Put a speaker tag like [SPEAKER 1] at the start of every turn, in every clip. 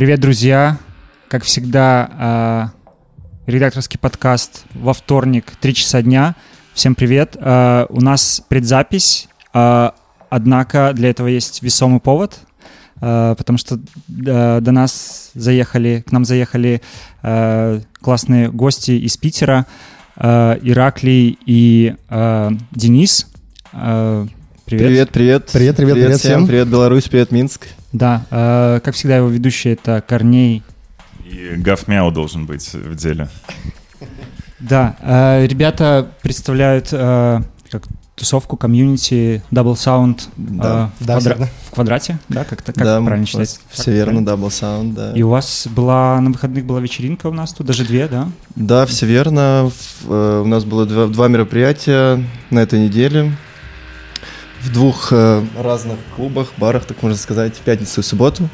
[SPEAKER 1] Привет, друзья! Как всегда, э, редакторский подкаст во вторник, 3 часа дня. Всем привет! Э, у нас предзапись, э, однако для этого есть весомый повод, потому что до нас заехали, к нам заехали классные гости из Питера, Ираклий и Денис.
[SPEAKER 2] Привет. Привет, привет. Привет, привет, привет всем. Привет, Беларусь, привет, Минск.
[SPEAKER 1] Да, э, как всегда, его ведущий это Корней.
[SPEAKER 3] И Гафмяу должен быть в деле.
[SPEAKER 1] Да, э, ребята представляют э, как тусовку комьюнити Double Sound
[SPEAKER 2] да,
[SPEAKER 1] э, в, да, квадра- в квадрате, да, как-то как
[SPEAKER 2] да,
[SPEAKER 1] правильно читать?
[SPEAKER 2] Все верно, Double Sound, да.
[SPEAKER 1] И у вас была на выходных была вечеринка у нас тут, даже две, да?
[SPEAKER 2] Да, все верно. Э, у нас было два, два мероприятия на этой неделе в двух э, разных клубах, барах, так можно сказать, в пятницу и субботу.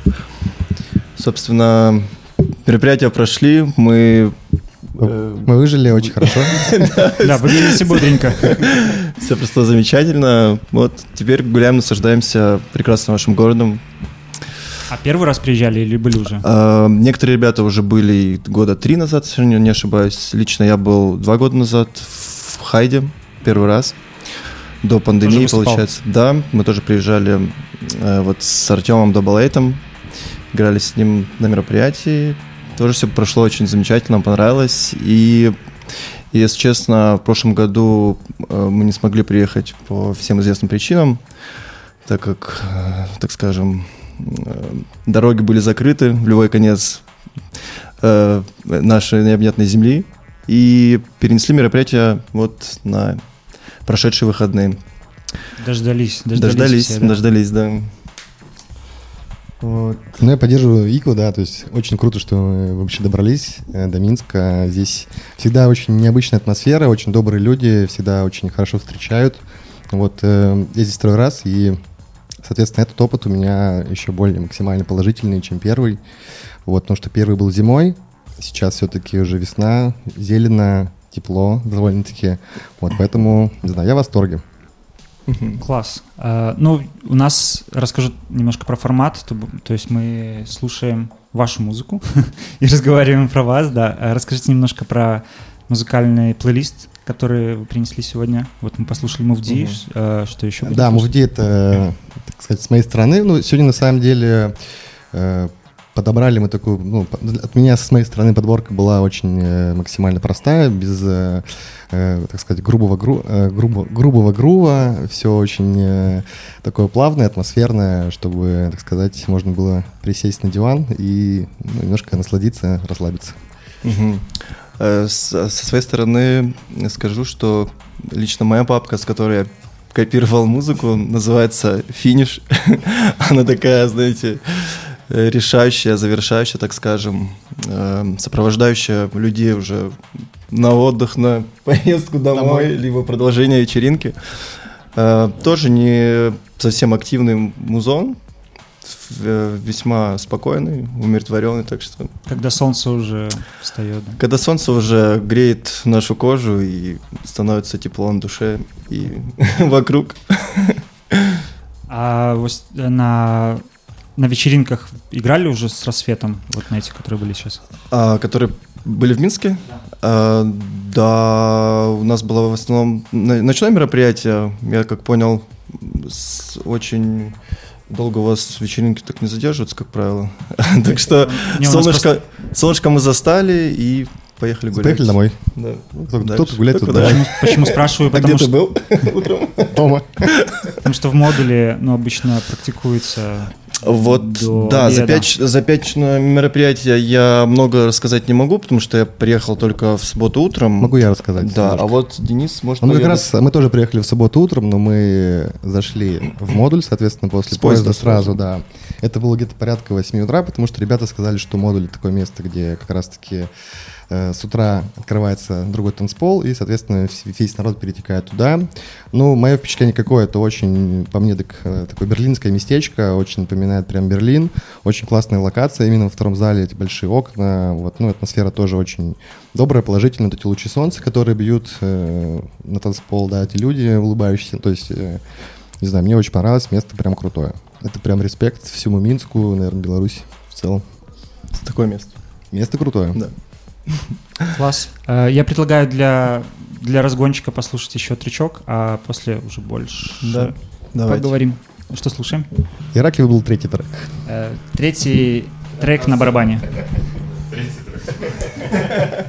[SPEAKER 2] Собственно, мероприятия прошли, мы...
[SPEAKER 4] Э, мы выжили очень хорошо.
[SPEAKER 1] Да, выглядите бодренько.
[SPEAKER 2] Все просто замечательно. Вот теперь гуляем, наслаждаемся прекрасным вашим городом.
[SPEAKER 1] А первый раз приезжали или были уже?
[SPEAKER 2] А, некоторые ребята уже были года три назад, если не ошибаюсь. Лично я был два года назад в Хайде первый раз до пандемии, получается. Да, мы тоже приезжали э, вот с Артемом Даблейтом, играли с ним на мероприятии. Тоже все прошло очень замечательно, понравилось. И, если честно, в прошлом году э, мы не смогли приехать по всем известным причинам, так как, э, так скажем, э, дороги были закрыты в любой конец э, нашей необъятной земли. И перенесли мероприятие вот на прошедшие выходные.
[SPEAKER 1] Дождались,
[SPEAKER 2] дождались. Дождались, все, да? дождались, да.
[SPEAKER 4] Вот. Ну, я поддерживаю Ику, да, то есть очень круто, что мы вообще добрались э, до Минска. Здесь всегда очень необычная атмосфера, очень добрые люди, всегда очень хорошо встречают. Вот э, я здесь второй раз, и, соответственно, этот опыт у меня еще более максимально положительный, чем первый. Вот, потому что первый был зимой, сейчас все-таки уже весна, зелено, тепло довольно-таки. Вот, поэтому, не знаю, я в восторге.
[SPEAKER 1] Класс. Uh, ну, у нас, расскажу немножко про формат, то, то есть мы слушаем вашу музыку и разговариваем про вас, да. А расскажите немножко про музыкальный плейлист, который вы принесли сегодня. Вот мы послушали Мувди, угу. uh, что еще?
[SPEAKER 4] Да, Мувди это, так сказать, с моей стороны. Ну, сегодня на самом деле uh, подобрали мы такую, ну, от меня с моей стороны подборка была очень э, максимально простая, без, э, э, так сказать, грубого, гру, э, грубо, грубого грува, все очень э, такое плавное, атмосферное, чтобы, так сказать, можно было присесть на диван и ну, немножко насладиться, расслабиться.
[SPEAKER 2] Угу. Со своей стороны скажу, что лично моя папка, с которой я копировал музыку, называется «Финиш». Она такая, знаете, решающая, завершающая, так скажем, э, сопровождающая людей уже на отдых, на поездку домой, домой. либо продолжение вечеринки. Э, тоже не совсем активный музон, весьма спокойный, умиротворенный, так что...
[SPEAKER 1] Когда солнце уже встает. Да?
[SPEAKER 2] Когда солнце уже греет нашу кожу и становится тепло на душе и вокруг.
[SPEAKER 1] А на на вечеринках играли уже с рассветом, вот на эти, которые были сейчас?
[SPEAKER 2] А, которые были в Минске? Да. А, да, у нас было в основном ночное мероприятие. Я как понял, с очень долго у вас вечеринки так не задерживаются, как правило. так что солнышко, солнышко мы застали и поехали гулять.
[SPEAKER 4] Поехали домой.
[SPEAKER 2] Да.
[SPEAKER 4] Кто-то гулять тут
[SPEAKER 1] Почему, почему спрашиваю?
[SPEAKER 2] Потому а где ты был утром?
[SPEAKER 4] Дома.
[SPEAKER 1] Потому что в модуле ну, обычно практикуется
[SPEAKER 2] вот, до да, за, пять, за пятничное мероприятие я много рассказать не могу, потому что я приехал только в субботу утром.
[SPEAKER 4] Могу я рассказать.
[SPEAKER 2] Да, немножко. а вот Денис может...
[SPEAKER 4] Ну, как раз, мы тоже приехали в субботу утром, но мы зашли в модуль, соответственно, после С поезда сразу, да. Это было где-то порядка 8 утра, потому что ребята сказали, что модуль такое место, где как раз-таки с утра открывается другой танцпол, и, соответственно, весь народ перетекает туда. Ну, мое впечатление какое, это очень, по мне, так, э, такое берлинское местечко, очень напоминает прям Берлин, очень классная локация, именно во втором зале эти большие окна, вот, ну, атмосфера тоже очень добрая, положительная, вот эти лучи солнца, которые бьют э, на танцпол, да, эти люди улыбающиеся, то есть, э, не знаю, мне очень понравилось, место прям крутое. Это прям респект всему Минску, наверное, Беларуси в целом.
[SPEAKER 2] Это такое место.
[SPEAKER 4] Место крутое.
[SPEAKER 2] Да.
[SPEAKER 1] Класс. Э, я предлагаю для, для разгончика послушать еще тречок, а после уже больше
[SPEAKER 2] да, давайте.
[SPEAKER 1] поговорим. Что слушаем?
[SPEAKER 4] Ираклий был третий трек.
[SPEAKER 1] Э, третий трек на барабане. Третий трек.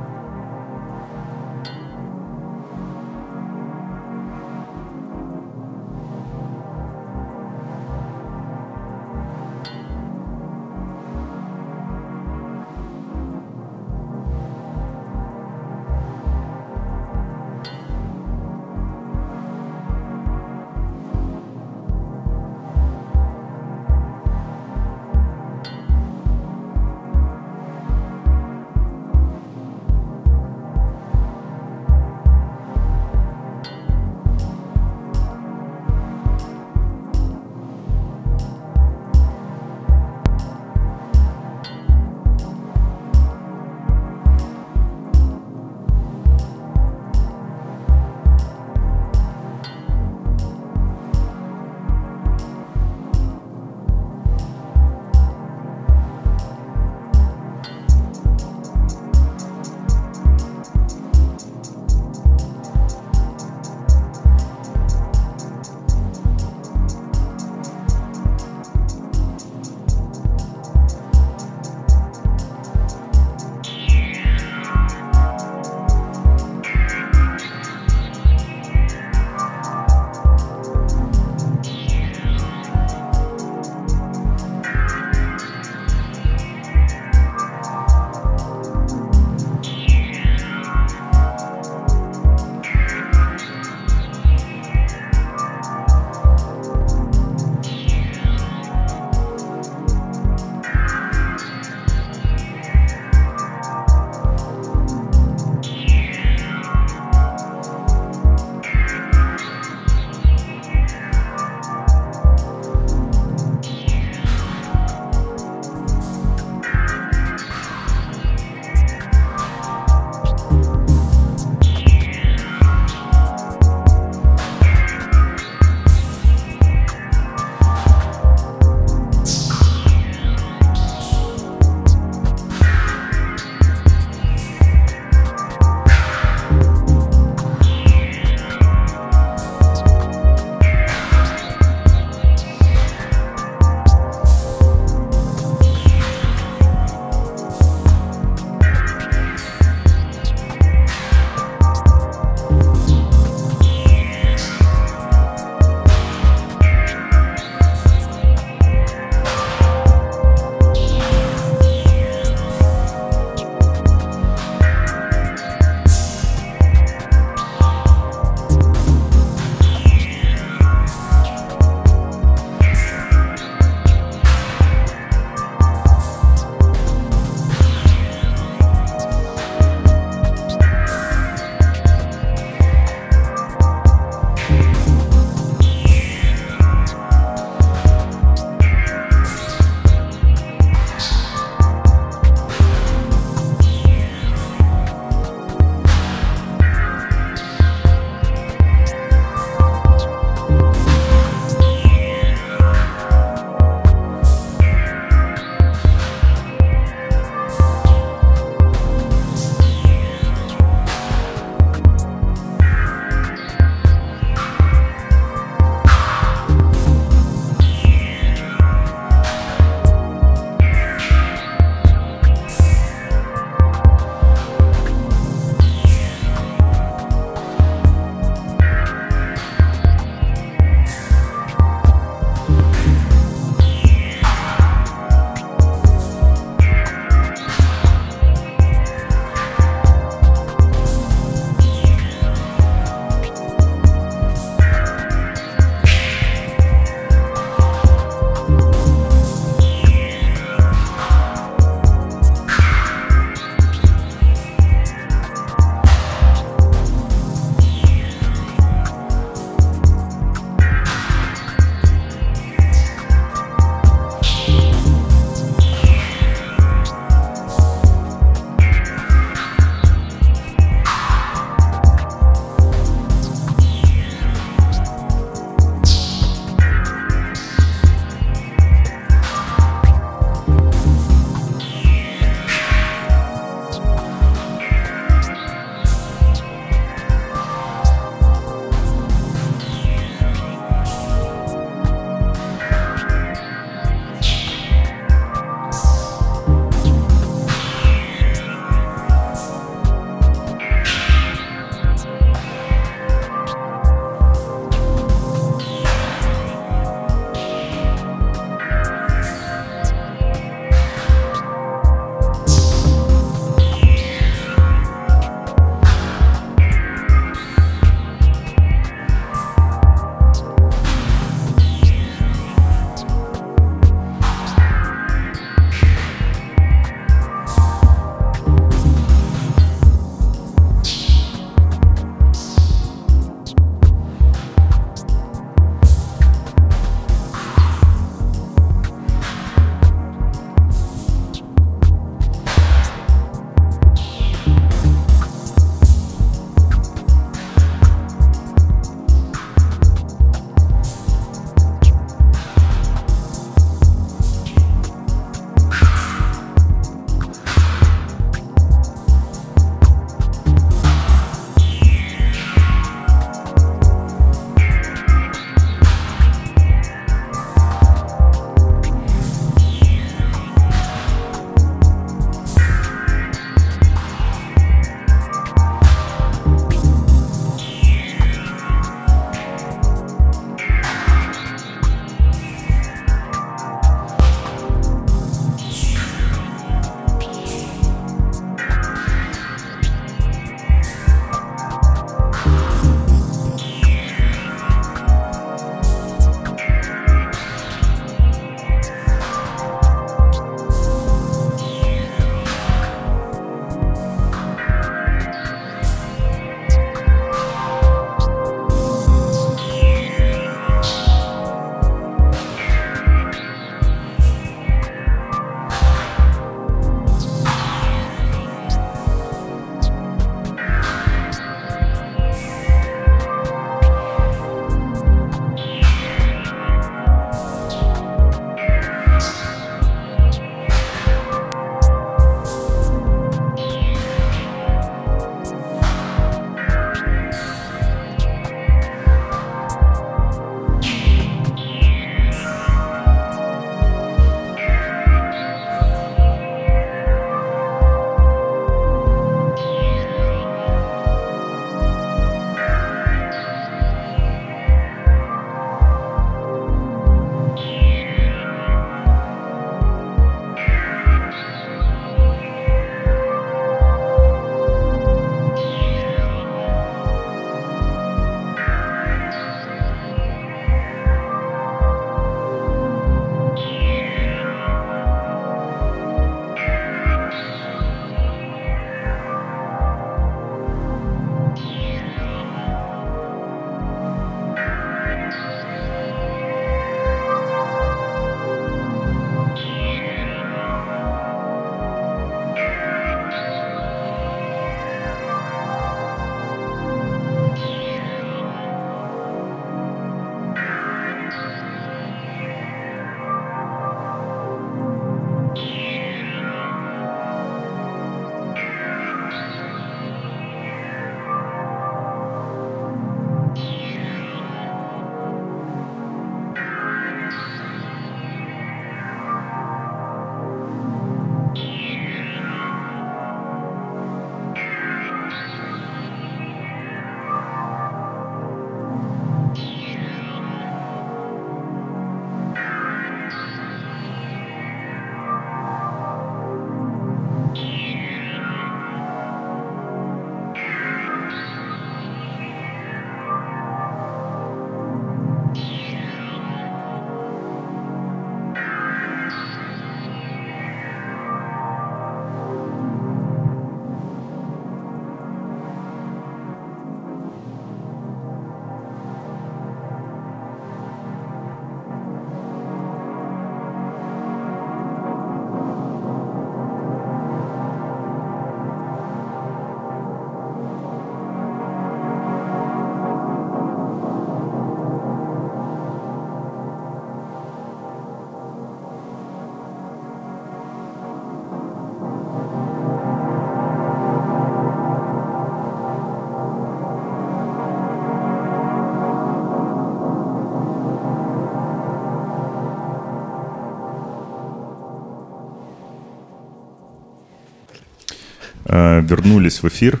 [SPEAKER 3] Вернулись в эфир.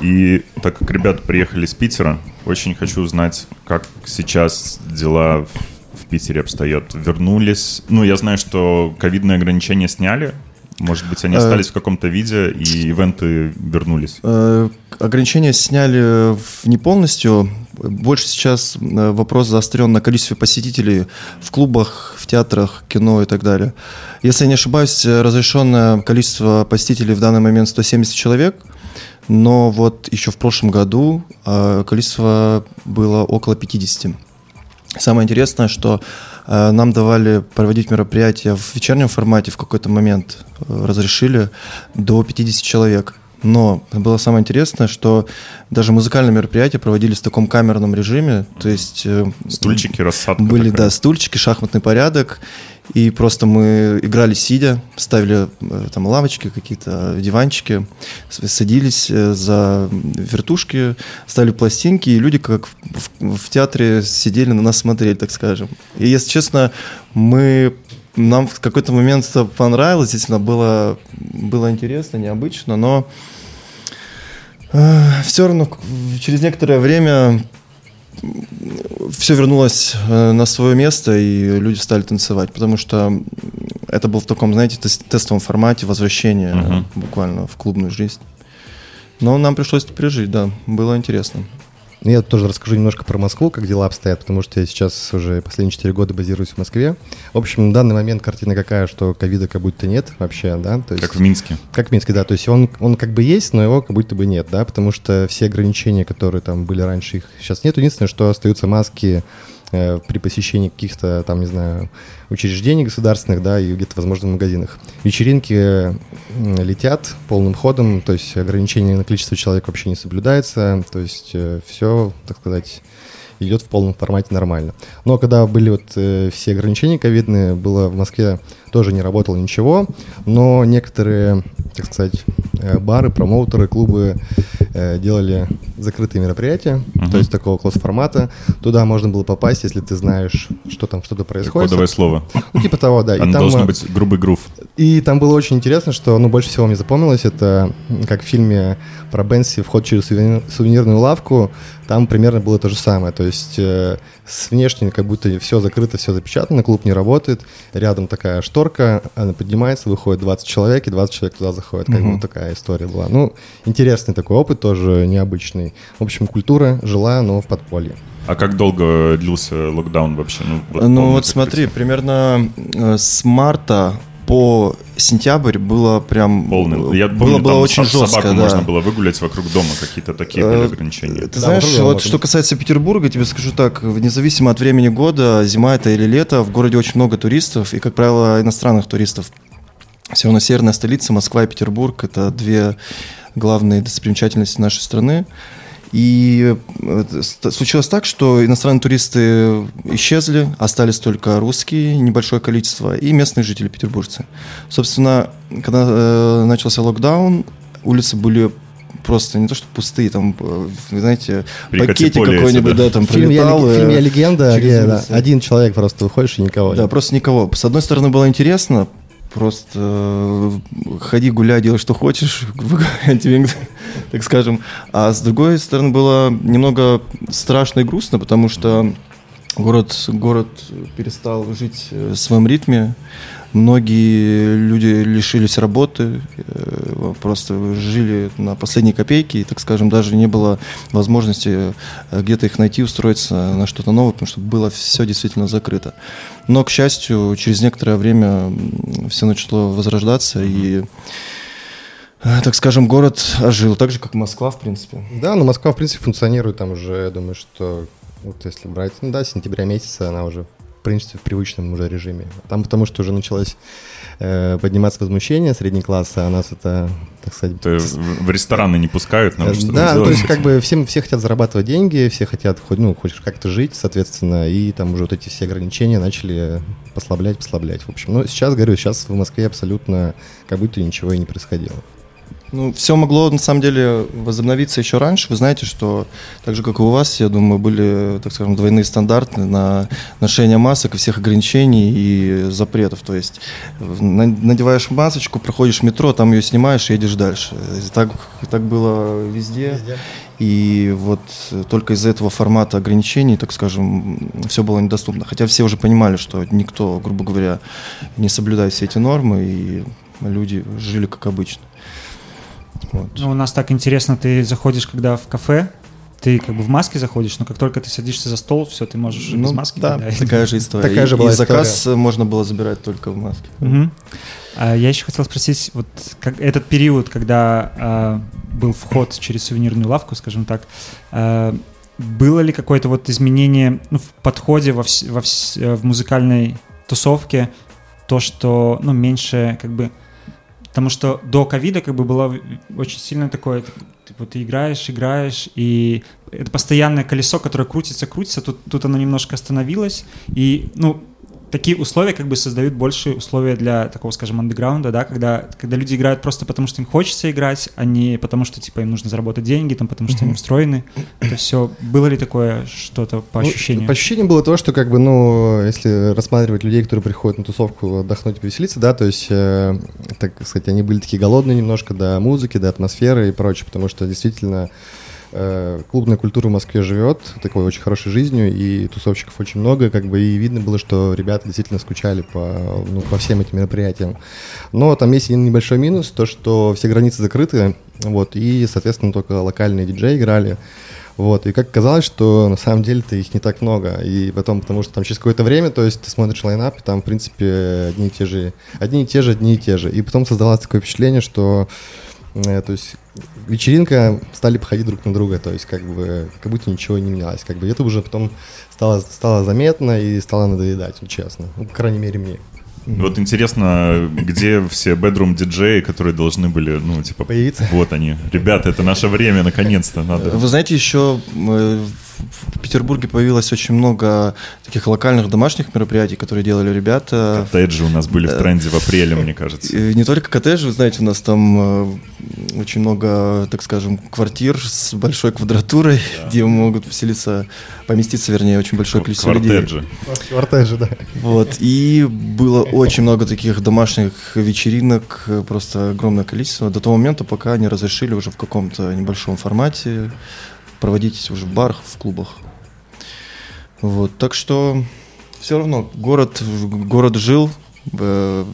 [SPEAKER 3] И так как ребята приехали из Питера, очень хочу узнать, как сейчас дела в, в Питере обстоят. Вернулись. Ну, я знаю, что ковидные ограничения сняли. Может быть, они остались в каком-то виде, и ивенты вернулись?
[SPEAKER 2] Ограничения сняли не полностью. Больше сейчас вопрос заострен на количестве посетителей в клубах, театрах, кино и так далее. Если я не ошибаюсь, разрешенное количество посетителей в данный момент 170 человек, но вот еще в прошлом году количество было около 50. Самое интересное, что э, нам давали проводить мероприятия в вечернем формате в какой-то момент, э, разрешили до 50 человек. Но было самое интересное, что даже музыкальные мероприятия проводились в таком камерном режиме, то есть... Э,
[SPEAKER 3] стульчики, рассадка
[SPEAKER 2] Были, такая. да, стульчики, шахматный порядок, и просто мы играли сидя, ставили э, там лавочки какие-то, диванчики, садились э, за вертушки, ставили пластинки, и люди как в, в театре сидели на нас смотрели, так скажем. И, если честно, мы нам в какой-то момент это понравилось, действительно, было, было интересно, необычно, но э, все равно через некоторое время все вернулось э, на свое место, и люди стали танцевать, потому что это был в таком, знаете, тестовом формате возвращения uh-huh. буквально в клубную жизнь. Но нам пришлось это пережить, да, было интересно.
[SPEAKER 4] Я тоже расскажу немножко про Москву, как дела обстоят, потому что я сейчас уже последние 4 года базируюсь в Москве. В общем, на данный момент картина какая, что ковида как будто нет вообще, да.
[SPEAKER 3] То есть, как в Минске.
[SPEAKER 4] Как в Минске, да. То есть он, он как бы есть, но его как будто бы нет, да, потому что все ограничения, которые там были раньше, их сейчас нет. Единственное, что остаются маски при посещении каких-то, там, не знаю, учреждений государственных, да, и где-то, возможно, в магазинах. Вечеринки летят полным ходом, то есть ограничение на количество человек вообще не соблюдается, то есть э, все, так сказать, идет в полном формате нормально. Но когда были вот э, все ограничения ковидные, было в Москве тоже не работало ничего, но некоторые, так сказать, э, бары, промоутеры, клубы э, делали закрытые мероприятия, uh-huh. то есть такого класс-формата. Туда можно было попасть, если ты знаешь, что там что-то происходит.
[SPEAKER 3] Кодовое слово.
[SPEAKER 4] Ну, типа того, да.
[SPEAKER 3] Оно и там, должен быть грубый грув.
[SPEAKER 4] И там было очень интересно, что, ну, больше всего мне запомнилось, это как в фильме про Бенси «Вход через сувенирную лавку», там примерно было то же самое. То есть э, с внешней как будто все закрыто, все запечатано, клуб не работает. Рядом такая шторка, она поднимается, выходит 20 человек, и 20 человек туда заходят. Как угу. бы такая история была. Ну, интересный такой опыт, тоже необычный. В общем, культура жила, но в подполье.
[SPEAKER 3] А как долго длился локдаун вообще?
[SPEAKER 2] Ну, вот, ну вот смотри, примерно э, с марта по сентябрь было прям...
[SPEAKER 3] Полным. Я помню, было, было очень жестко, собаку да. можно было выгулять вокруг дома, какие-то такие были э, ограничения.
[SPEAKER 2] Ты знаешь, вот что касается Петербурга, тебе скажу так, независимо от времени года, зима это или лето, в городе очень много туристов, и, как правило, иностранных туристов. Все равно северная столица, Москва и Петербург, это две главные достопримечательности нашей страны. И э, случилось так, что иностранные туристы исчезли, остались только русские, небольшое количество, и местные жители петербуржцы. Собственно, когда э, начался локдаун, улицы были просто не то что пустые, там, э, вы знаете, пакетик какой-нибудь, да, там
[SPEAKER 4] фильм прилетал. Я, фильм «Я легенда», где да, один человек просто выходишь и никого.
[SPEAKER 2] Да, нет. просто никого. С одной стороны, было интересно, Просто э, ходи, гуляй, делай, что хочешь, тебе, так скажем. А с другой стороны, было немного страшно и грустно, потому что город, город перестал жить в своем ритме. Многие люди лишились работы, э, просто жили на последние копейки, и, так скажем, даже не было возможности э, где-то их найти, устроиться на что-то новое, потому что было все действительно закрыто. Но, к счастью, через некоторое время все начало возрождаться, и э, так скажем, город ожил, так же, как Москва, в принципе.
[SPEAKER 4] Да, но Москва, в принципе, функционирует там уже, я думаю, что вот если брать, ну да, сентября месяца она уже в принципе, в привычном уже режиме. Там потому что уже началось э, подниматься возмущение средний класс, а нас это, так сказать... Это
[SPEAKER 3] в рестораны не пускают, нам что
[SPEAKER 4] Да, то есть как бы всем, все хотят зарабатывать деньги, все хотят, хоть, ну, хочешь как-то жить, соответственно, и там уже вот эти все ограничения начали послаблять, послаблять, в общем. Но сейчас, говорю, сейчас в Москве абсолютно как будто ничего и не происходило.
[SPEAKER 2] Ну, все могло, на самом деле, возобновиться еще раньше. Вы знаете, что так же, как и у вас, я думаю, были, так скажем, двойные стандарты на ношение масок и всех ограничений и запретов. То есть надеваешь масочку, проходишь метро, там ее снимаешь и едешь дальше. Так, так было везде. везде. И вот только из-за этого формата ограничений, так скажем, все было недоступно. Хотя все уже понимали, что никто, грубо говоря, не соблюдает все эти нормы, и люди жили как обычно.
[SPEAKER 1] Вот. Ну, у нас так интересно, ты заходишь, когда в кафе, ты как бы в маске заходишь, но как только ты садишься за стол, все, ты можешь ну, без маски.
[SPEAKER 2] Да, тогда. такая же история. Такая же была и заказ можно было забирать только в маске.
[SPEAKER 1] Угу. А, я еще хотел спросить, вот как, этот период, когда а, был вход через сувенирную лавку, скажем так, а, было ли какое-то вот изменение ну, в подходе во вс, во вс, в музыкальной тусовке, то, что ну, меньше как бы Потому что до ковида как бы было очень сильно такое, типа, ты играешь, играешь, и это постоянное колесо, которое крутится, крутится, тут, тут оно немножко остановилось, и, ну, такие условия как бы создают большие условия для такого, скажем, андеграунда, да, когда, когда люди играют просто потому, что им хочется играть, а не потому, что, типа, им нужно заработать деньги, там, потому что они устроены. Это все... Было ли такое что-то по ощущениям?
[SPEAKER 4] Ну, по ощущениям было то, что, как бы, ну, если рассматривать людей, которые приходят на тусовку отдохнуть и повеселиться, да, то есть, э, так сказать, они были такие голодные немножко до музыки, до атмосферы и прочее, потому что действительно клубная культура в Москве живет такой очень хорошей жизнью, и тусовщиков очень много, как бы, и видно было, что ребята действительно скучали по, ну, по всем этим мероприятиям. Но там есть один небольшой минус, то, что все границы закрыты, вот, и, соответственно, только локальные диджеи играли. Вот, и как казалось, что на самом деле-то их не так много. И потом, потому что там через какое-то время, то есть ты смотришь лайнап, и там, в принципе, одни и те же, одни и те же, одни и те же. И потом создалось такое впечатление, что Э, то есть вечеринка стали походить друг на друга, то есть как бы как будто ничего не менялось. Как бы это уже потом стало, стало заметно и стало надоедать, ну, честно. Ну, по крайней мере, мне.
[SPEAKER 3] Вот интересно, где все бедрум диджеи, которые должны были, ну, типа, появиться? Вот они. Ребята, это наше время, наконец-то надо.
[SPEAKER 2] Вы знаете, еще в Петербурге появилось очень много таких локальных домашних мероприятий, которые делали ребята.
[SPEAKER 3] Коттеджи у нас были в тренде в апреле, мне кажется.
[SPEAKER 2] И не только коттеджи, вы знаете, у нас там э, очень много, так скажем, квартир с большой квадратурой, да. где могут поселиться, поместиться, вернее, очень большое количество
[SPEAKER 3] Квартеджи.
[SPEAKER 2] людей. Квартеджи, да. Вот, и было очень много таких домашних вечеринок, просто огромное количество, до того момента, пока не разрешили уже в каком-то небольшом формате проводить уже в барах, в клубах. Вот, так что все равно город, город жил, э,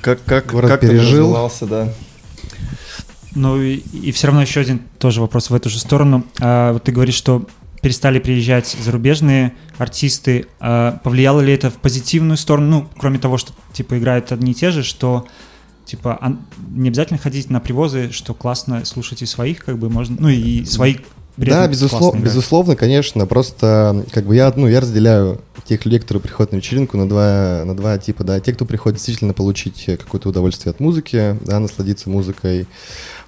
[SPEAKER 2] как, как,
[SPEAKER 4] город как пережил. развивался,
[SPEAKER 2] да.
[SPEAKER 1] Ну и, и все равно еще один тоже вопрос в эту же сторону. А, вот ты говоришь, что перестали приезжать зарубежные артисты. А, повлияло ли это в позитивную сторону? Ну, кроме того, что типа играют одни и те же, что типа не обязательно ходить на привозы, что классно слушать и своих, как бы можно, ну и свои
[SPEAKER 4] да, безусловно, безусловно, конечно. Просто как бы я, ну, я разделяю тех людей, которые приходят на вечеринку, на два, на два типа, да. Те, кто приходит действительно получить какое-то удовольствие от музыки, да, насладиться музыкой.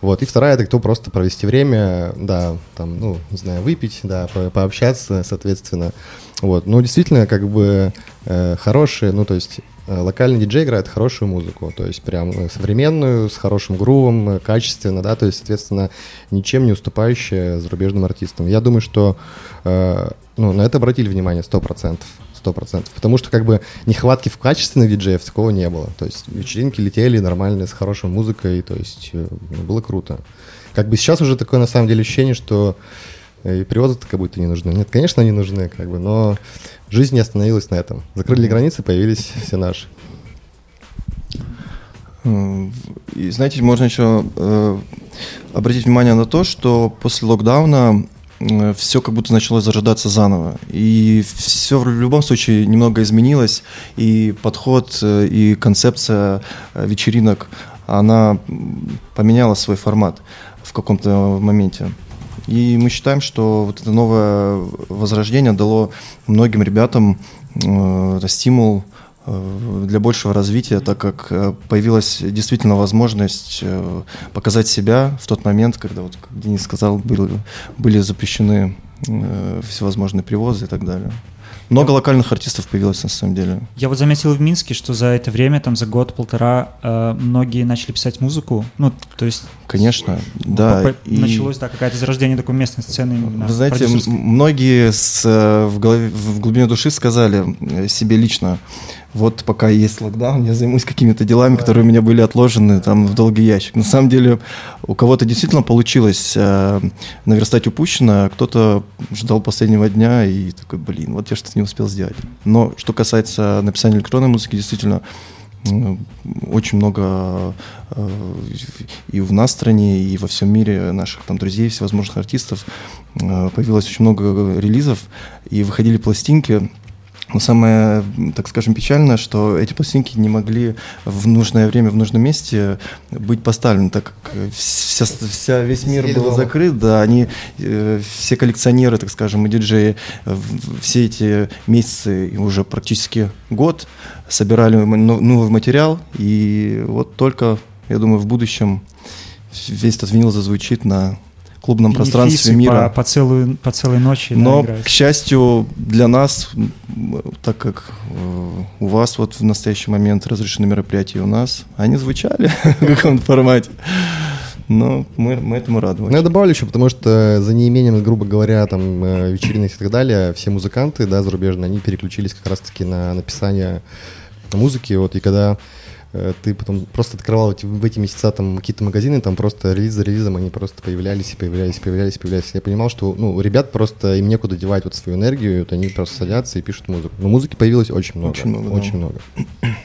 [SPEAKER 4] Вот. И вторая, это кто просто провести время, да, там, ну, не знаю, выпить, да, по пообщаться, соответственно. Вот. Но действительно, как бы э, хорошие, ну, то есть локальный диджей играет хорошую музыку, то есть прям э, современную, с хорошим грувом, э, качественно, да, то есть, соответственно, ничем не уступающая зарубежным артистам. Я думаю, что э, ну, на это обратили внимание 100%. 100%. Потому что как бы нехватки в качественных диджеев такого не было. То есть вечеринки летели нормальные, с хорошей музыкой, то есть ну, было круто. Как бы сейчас уже такое на самом деле ощущение, что и привозы-то как будто не нужны. Нет, конечно, они нужны, как бы, но жизнь не остановилась на этом. Закрыли границы, появились все наши.
[SPEAKER 2] И знаете, можно еще э, обратить внимание на то, что после локдауна э, все как будто начало зарождаться заново. И все в любом случае немного изменилось. И подход, э, и концепция э, вечеринок, она поменяла свой формат в каком-то моменте. И мы считаем, что вот это новое возрождение дало многим ребятам э, стимул э, для большего развития, так как э, появилась действительно возможность э, показать себя в тот момент, когда, вот, как Денис сказал, были, были запрещены всевозможные привозы и так далее. Много локальных артистов появилось на самом деле.
[SPEAKER 1] Я вот заметил в Минске, что за это время, там за год-полтора, э, многие начали писать музыку. Ну, то есть...
[SPEAKER 2] Конечно, да.
[SPEAKER 1] И... Началось, да, какое-то зарождение такой местной сцены.
[SPEAKER 2] Вы знаете, многие с, э, в, голове, в глубине души сказали э, себе лично, вот пока есть локдаун, я займусь какими-то делами, которые у меня были отложены там в долгий ящик. На самом деле у кого-то действительно получилось э, наверстать упущенное, а кто-то ждал последнего дня и такой, блин, вот я что-то не успел сделать. Но что касается написания электронной музыки, действительно, очень много э, и в нас стране, и во всем мире наших там друзей, всевозможных артистов э, появилось очень много релизов, и выходили пластинки, но самое, так скажем, печальное, что эти пластинки не могли в нужное время, в нужном месте быть поставлены, так как вся, вся весь мир был закрыт, да, они, э, все коллекционеры, так скажем, и диджеи, все эти месяцы, уже практически год, собирали новый материал, и вот только, я думаю, в будущем весь этот винил зазвучит на клубном пространстве мира.
[SPEAKER 1] По, по, целую, по целой ночи.
[SPEAKER 2] Но, да, к счастью, для нас, так как э, у вас вот в настоящий момент разрешены мероприятия у нас, они звучали в каком-то формате. Но мы, мы этому рады. Ну,
[SPEAKER 4] я добавлю еще, потому что за неимением, грубо говоря, там, э, вечеринок и так далее, все музыканты, да, зарубежные, они переключились как раз-таки на написание музыки. Вот, и когда ты потом просто открывал эти, в эти месяца там какие-то магазины, там просто релиз за релизом они просто появлялись и появлялись, появлялись, появлялись. Я понимал, что, ну, ребят просто им некуда девать вот свою энергию, вот они просто садятся и пишут музыку. Но музыки появилось очень много. Очень много. Очень да. много.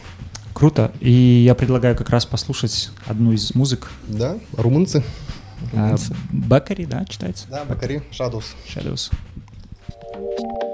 [SPEAKER 1] Круто. И я предлагаю как раз послушать одну из музык.
[SPEAKER 4] Да, румынцы.
[SPEAKER 1] А, Бакари, да, читается?
[SPEAKER 4] Да, Бакари, Shadows.
[SPEAKER 1] Shadows.
[SPEAKER 2] Да,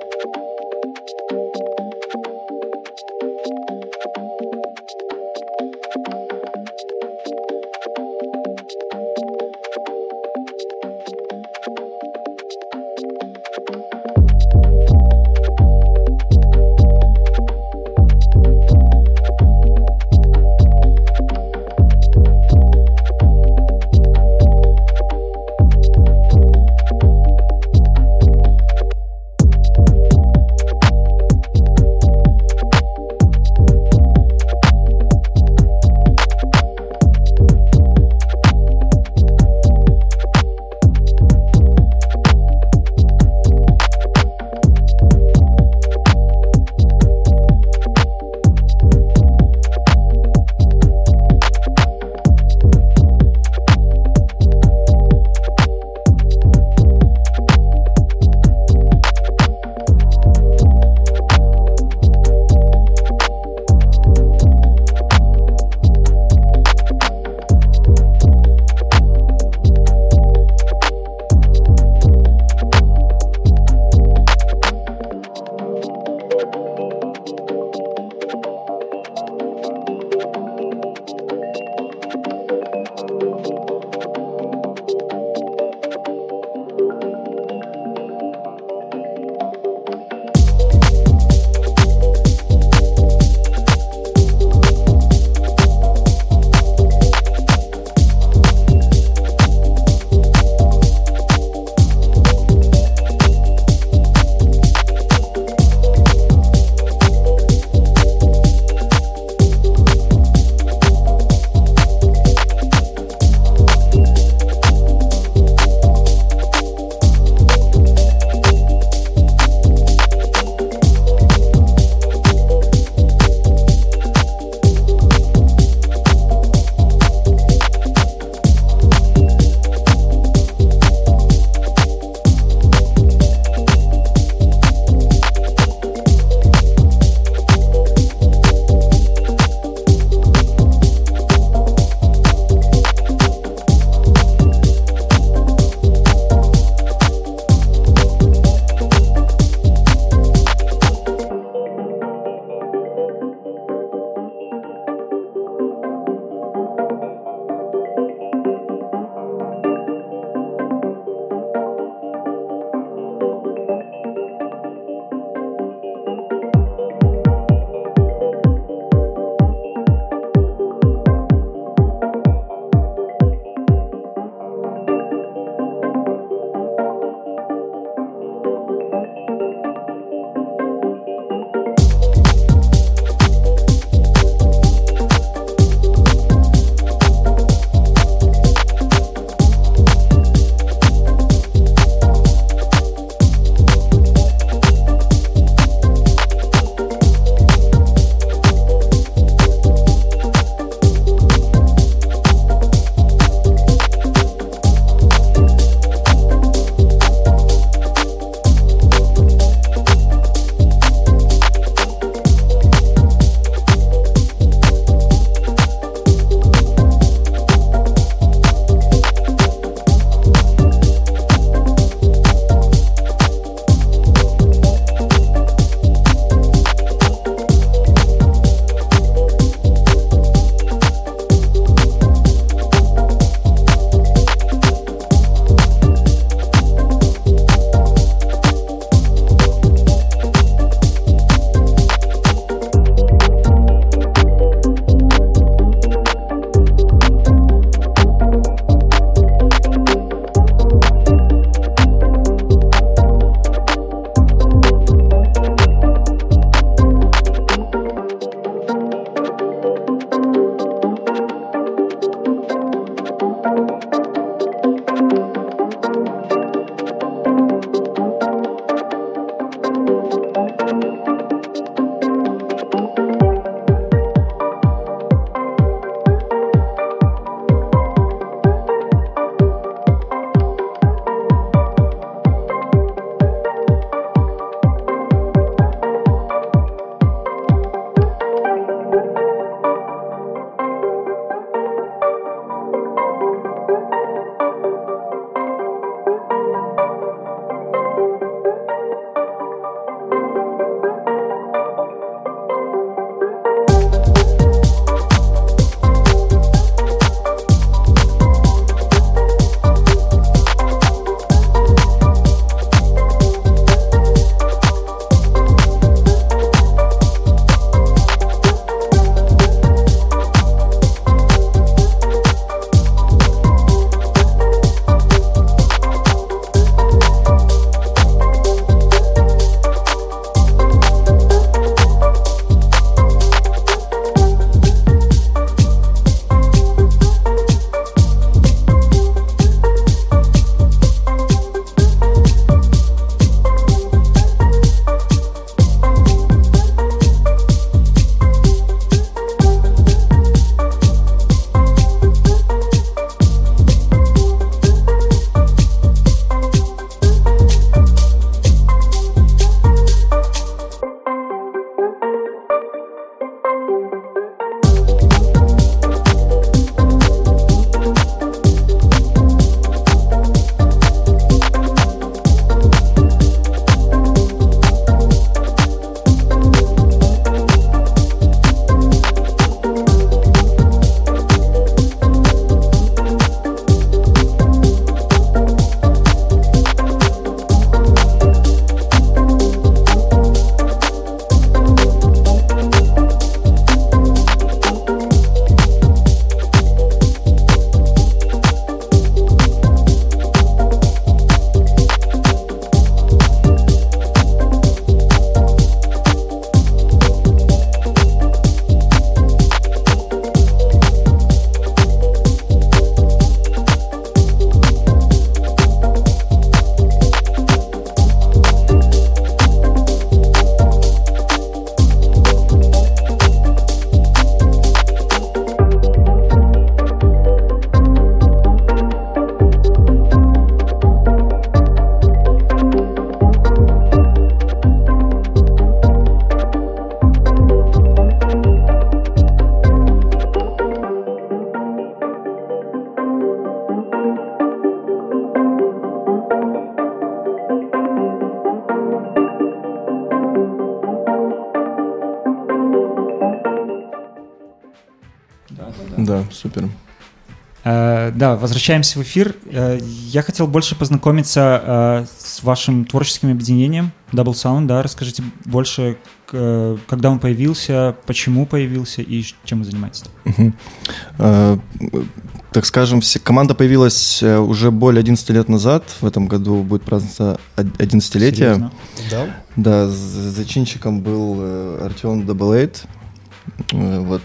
[SPEAKER 2] да,
[SPEAKER 1] возвращаемся в эфир. Э, я хотел больше познакомиться э, с вашим творческим объединением Double Sound. Да, расскажите больше, когда он появился, почему появился и чем вы занимаетесь.
[SPEAKER 2] Угу. Так скажем, команда появилась уже более 11 лет назад. В этом году будет праздноваться 11-летие. Да? Да, зачинщиком был Артем Double Eight. Вот,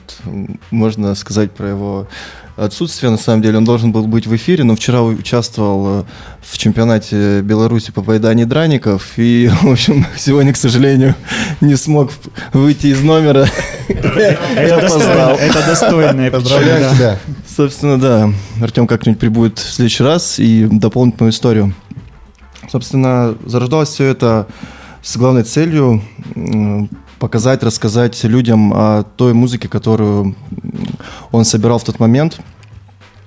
[SPEAKER 2] можно сказать про его отсутствие, на самом деле. Он должен был быть в эфире, но вчера участвовал э, в чемпионате Беларуси по поеданию драников. И, в общем, сегодня, к сожалению, не смог выйти из номера.
[SPEAKER 1] Это достойно. Это достойно.
[SPEAKER 2] Поздравляю тебя. Собственно, да. Артем как-нибудь прибудет в следующий раз и дополнит мою историю. Собственно, зарождалось все это с главной целью показать, рассказать людям о той музыке, которую он собирал в тот момент.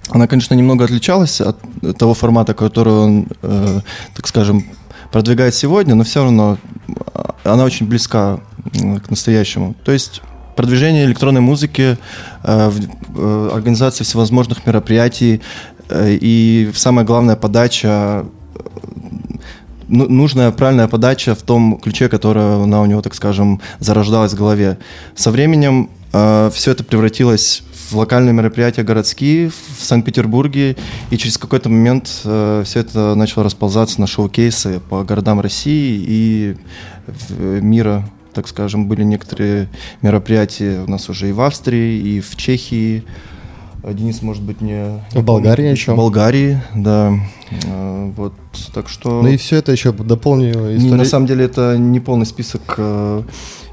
[SPEAKER 2] Она, конечно, немного отличалась от того формата, который он, э, так скажем, продвигает сегодня, но все равно э, она очень близка к настоящему. То есть продвижение электронной музыки, э, э, организация всевозможных мероприятий э, и самое главное подача ну, нужная правильная подача в том ключе, которая она у него, так скажем, зарождалась в голове. Со временем все это превратилось в локальные мероприятия городские в Санкт-Петербурге, и через какой-то момент э, все это начало расползаться на шоу-кейсы по городам России и мира, так скажем, были некоторые мероприятия у нас уже и в Австрии, и в Чехии, а Денис, может быть, не...
[SPEAKER 4] В Болгарии еще.
[SPEAKER 2] В Болгарии, да. А, вот, так что...
[SPEAKER 4] Ну и все это еще дополню
[SPEAKER 2] историю. На самом деле это не полный список э,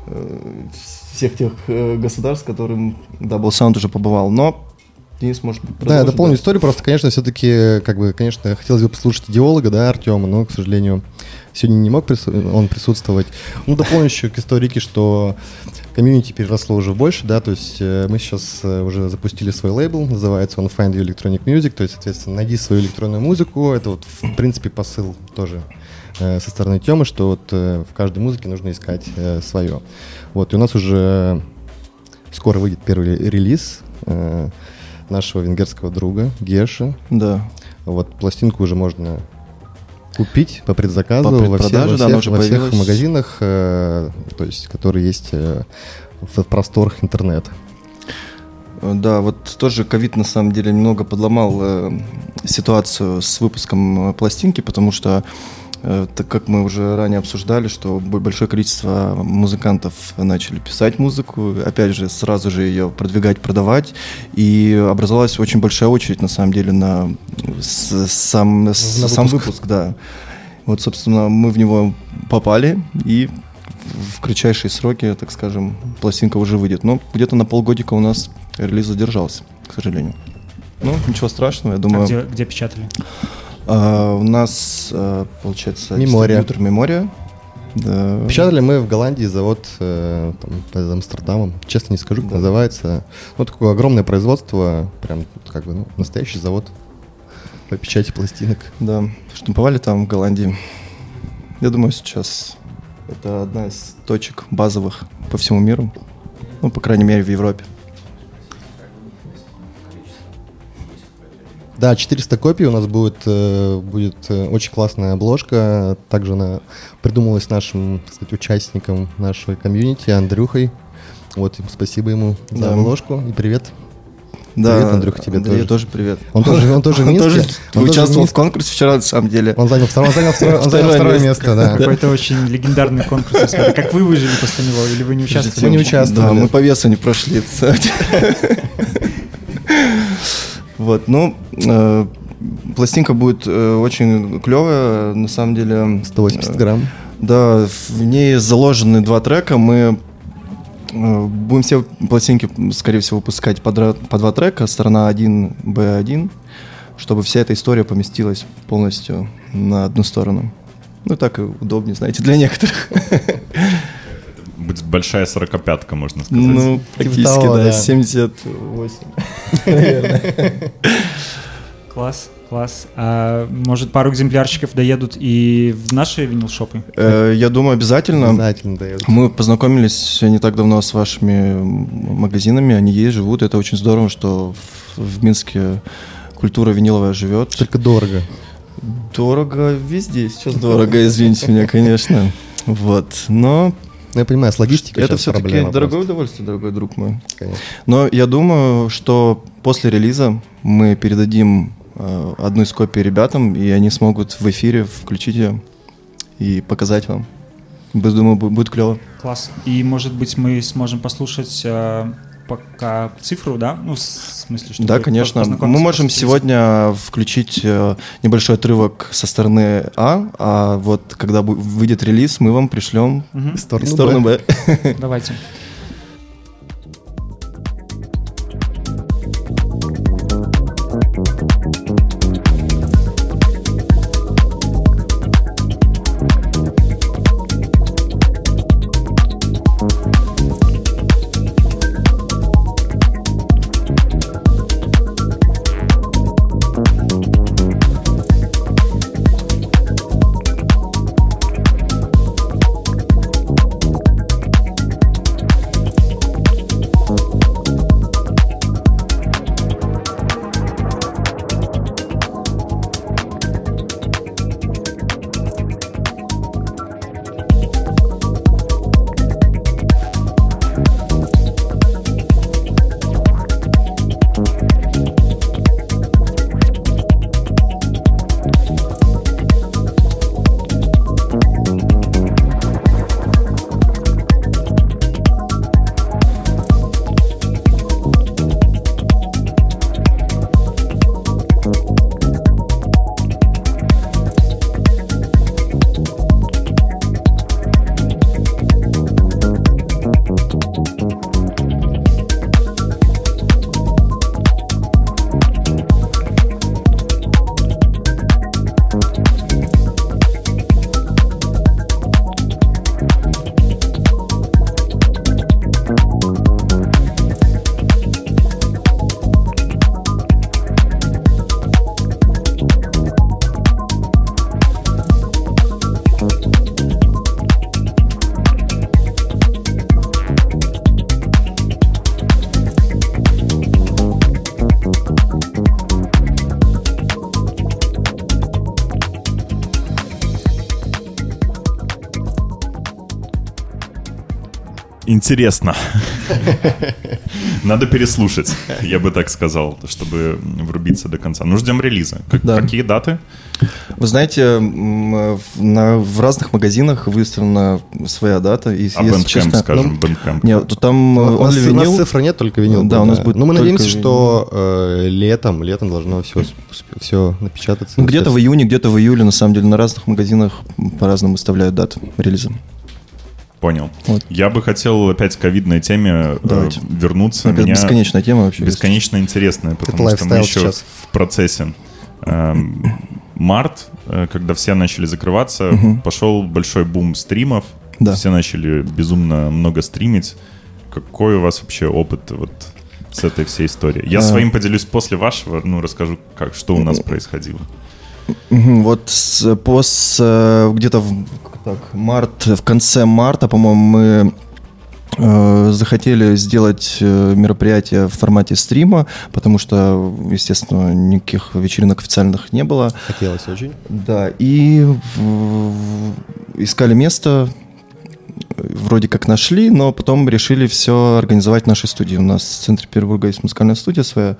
[SPEAKER 2] э, всех тех э, государств, которым Double Sound уже побывал, но Денис может
[SPEAKER 4] Да, я дополню да. историю, просто, конечно, все-таки, как бы, конечно, хотелось бы послушать идеолога, да, Артема, но, к сожалению, сегодня не мог прису... он присутствовать. Ну, дополню еще к истории, что комьюнити переросло уже больше, да, то есть э, мы сейчас э, уже запустили свой лейбл, называется он Find Your Electronic Music, то есть, соответственно, найди свою электронную музыку, это вот, в принципе, посыл тоже со стороны Темы, что вот э, в каждой музыке нужно искать э, свое. Вот, и у нас уже скоро выйдет первый релиз э, нашего венгерского друга Геша.
[SPEAKER 2] Да.
[SPEAKER 4] Вот пластинку уже можно купить по предзаказу по во, всех, во, всех, во всех магазинах, э, то есть, которые есть э, в просторах интернета.
[SPEAKER 2] Да, вот тоже ковид на самом деле немного подломал э, ситуацию с выпуском э, пластинки, потому что Э, так как мы уже ранее обсуждали, что большое количество музыкантов начали писать музыку, опять же, сразу же ее продвигать, продавать, и образовалась очень большая очередь, на самом деле, на сам, на сам выпуск. выпуск, да. Вот, собственно, мы в него попали, и в кратчайшие сроки, так скажем, пластинка уже выйдет. Но где-то на полгодика у нас релиз задержался, к сожалению. Ну, ничего страшного, я думаю. А
[SPEAKER 1] где, где печатали?
[SPEAKER 2] А, у нас, а, получается,
[SPEAKER 4] Мемория.
[SPEAKER 2] дистрибьютор Мемория.
[SPEAKER 4] Да. Печатали мы в Голландии завод э, там, под Амстердамом. Честно не скажу, как да. называется. Ну, такое огромное производство, прям как бы ну, настоящий завод по печати пластинок.
[SPEAKER 2] Да, штамповали там в Голландии. Я думаю, сейчас это одна из точек базовых по всему миру. Ну, по крайней мере, в Европе.
[SPEAKER 4] Да, 400 копий у нас будет, э, будет э, очень классная обложка. Также она придумалась нашим, так сказать, участником нашего комьюнити, Андрюхой. Вот, спасибо ему за да. обложку и привет.
[SPEAKER 2] Да, привет, Андрюха, тебе Андрей, тоже. тоже привет.
[SPEAKER 4] Он тоже, он тоже в Минске. Он тоже
[SPEAKER 2] он участвовал в конкурсе вчера, на самом деле.
[SPEAKER 4] Он занял второе, он занял второе, он занял второе место, да.
[SPEAKER 1] Какой-то очень легендарный конкурс. Как вы выжили после него, или вы не участвовали?
[SPEAKER 2] Мы не участвовали. Да, мы по весу не прошли. Вот, ну, э, пластинка будет э, очень клевая, на самом деле.
[SPEAKER 4] 180 грамм.
[SPEAKER 2] Да, в ней заложены два трека. Мы э, будем все пластинки, скорее всего, выпускать по, по два трека, сторона 1, B1, чтобы вся эта история поместилась полностью на одну сторону. Ну, так и удобнее, знаете, для некоторых.
[SPEAKER 3] Будет большая сорокопятка, можно сказать.
[SPEAKER 2] Ну, практически, да, да, 78.
[SPEAKER 1] Класс, класс. А, может, пару экземплярчиков доедут и в наши винил-шопы?
[SPEAKER 2] Э, я думаю, обязательно.
[SPEAKER 4] Обязательно доедут.
[SPEAKER 2] Мы познакомились не так давно с вашими магазинами, они есть, живут. Это очень здорово, что в, в Минске культура виниловая живет.
[SPEAKER 4] Только дорого.
[SPEAKER 2] Дорого везде, сейчас дорого, извините меня, конечно. Вот, но
[SPEAKER 4] Ну, я понимаю, с логистикой
[SPEAKER 2] это все-таки дорогое
[SPEAKER 4] просто,
[SPEAKER 2] удовольствие, дорогой друг мой.
[SPEAKER 4] конечно.
[SPEAKER 2] Но я думаю, что после релиза мы передадим э, одну из копий ребятам, и они смогут в эфире включить ее и показать вам. Думаю, бу- будет клево.
[SPEAKER 1] Класс. И, может быть, мы сможем послушать а, пока цифру, да? Ну, в смысле, что
[SPEAKER 2] Да, конечно. Мы можем сегодня включить э, небольшой отрывок со стороны А, а вот когда выйдет релиз, мы вам пришлем.
[SPEAKER 4] В сторону,
[SPEAKER 2] сторону
[SPEAKER 4] Б.
[SPEAKER 2] Б.
[SPEAKER 1] Давайте.
[SPEAKER 3] Интересно. Надо переслушать, я бы так сказал, чтобы врубиться до конца. Ну, ждем релиза. Как-
[SPEAKER 2] Да.
[SPEAKER 3] Какие даты?
[SPEAKER 2] Вы знаете, на- в разных магазинах выставлена своя дата. И,
[SPEAKER 3] А
[SPEAKER 2] если
[SPEAKER 3] Bandcamp,
[SPEAKER 2] честно,
[SPEAKER 3] скажем,
[SPEAKER 2] ну,
[SPEAKER 3] Bandcamp.
[SPEAKER 2] Нет, то там э,
[SPEAKER 4] У нас,
[SPEAKER 2] only
[SPEAKER 4] у нас
[SPEAKER 2] винил.
[SPEAKER 4] цифры нет, только винил.
[SPEAKER 2] Да,
[SPEAKER 4] будет,
[SPEAKER 2] у нас будет
[SPEAKER 4] Но мы
[SPEAKER 2] только
[SPEAKER 4] надеемся,
[SPEAKER 2] винил.
[SPEAKER 4] что э, летом, летом должно все, все напечататься.
[SPEAKER 2] Ну, где-то в июне, где-то в июле, на самом деле, на разных магазинах по-разному выставляют даты релиза.
[SPEAKER 3] Понял.
[SPEAKER 2] Вот.
[SPEAKER 3] Я бы хотел опять к ковидной теме э,
[SPEAKER 2] Давайте.
[SPEAKER 3] вернуться.
[SPEAKER 2] Это
[SPEAKER 3] Меня
[SPEAKER 2] бесконечная тема вообще.
[SPEAKER 3] бесконечно интересная, потому что мы еще
[SPEAKER 4] сейчас.
[SPEAKER 3] в процессе. Эм, Март, э, когда все начали закрываться,
[SPEAKER 2] Мгм.
[SPEAKER 3] пошел большой бум стримов.
[SPEAKER 2] Да.
[SPEAKER 3] Все начали безумно много стримить. Какой у вас вообще опыт вот с этой всей историей? Я
[SPEAKER 2] А.
[SPEAKER 3] своим поделюсь после вашего, ну расскажу, как, что у нас происходило.
[SPEAKER 2] Вот с- по с, э, где-то в так, март, в конце марта, по-моему, мы э, захотели сделать э, мероприятие в формате стрима, потому что, естественно, никаких вечеринок официальных не было.
[SPEAKER 4] Хотелось очень.
[SPEAKER 2] Да, и искали место, вроде как нашли, но потом решили все организовать в нашей студии. У нас в центре Петербурга есть музыкальная студия своя.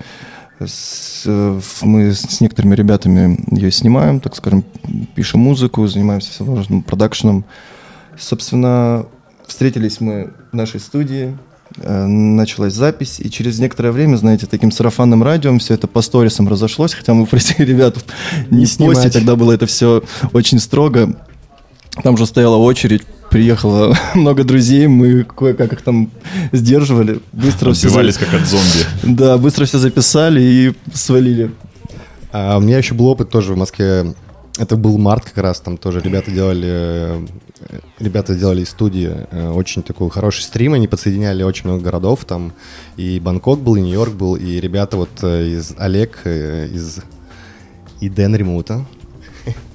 [SPEAKER 2] С- э, мы с некоторыми ребятами ее снимаем, так скажем, пишем музыку, занимаемся всевозможным продакшеном. Собственно, встретились мы в нашей студии, э, началась запись, и через некоторое время, знаете, таким сарафанным радио все это по сторисам разошлось, хотя мы просили ребят не,
[SPEAKER 4] Не
[SPEAKER 2] постить,
[SPEAKER 4] снимать.
[SPEAKER 2] тогда было это все очень строго. Там же стояла очередь, приехало много друзей, мы кое-как их там сдерживали, быстро все,
[SPEAKER 3] Отбивались как от зомби.
[SPEAKER 2] да, быстро все записали и свалили.
[SPEAKER 4] А у меня еще был опыт тоже в Москве. Это был март как раз, там тоже ребята делали, э, ребята делали из студии э, очень такой хороший стрим, они подсоединяли очень много городов, там и Бангкок был, и Нью-Йорк был, и ребята вот э, из Олег из и Дэн Ремута.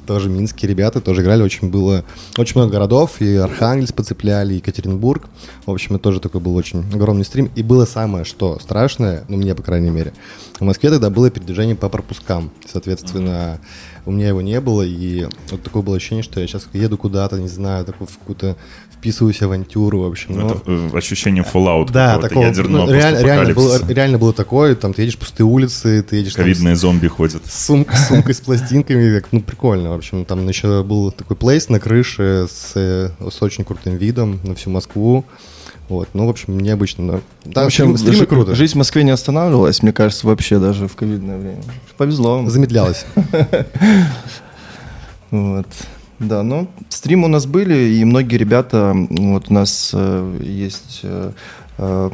[SPEAKER 4] Тоже минские ребята, тоже играли. Очень было очень много городов. И Архангельск поцепляли, и Екатеринбург. В общем, это тоже такой был очень огромный стрим. И было самое, что страшное, ну, мне, по крайней мере, в Москве тогда было передвижение по пропускам. Соответственно, у меня его не было, и вот такое было ощущение, что я сейчас еду куда-то, не знаю, такой в какую-то вписываюсь в авантюру, в общем.
[SPEAKER 3] Ну, это э, ощущение Fallout
[SPEAKER 4] да, такого, ядерного ну, реаль, реально, было, реально было такое, там ты едешь пустые улицы, ты едешь...
[SPEAKER 3] Ковидные там, зомби ходят.
[SPEAKER 4] С сумкой, с сумкой с пластинками, ну, прикольно, в общем. Там еще был такой плейс на крыше с, с очень крутым видом на всю Москву. Вот, ну, в общем, необычно. Но...
[SPEAKER 2] Да, в общем, стримы круто. Жизнь в Москве не останавливалась, мне кажется, вообще даже в ковидное время. Повезло.
[SPEAKER 4] Замедлялась.
[SPEAKER 2] Вот. Да, ну, стримы у нас были, и многие ребята, вот у нас э, есть э, э,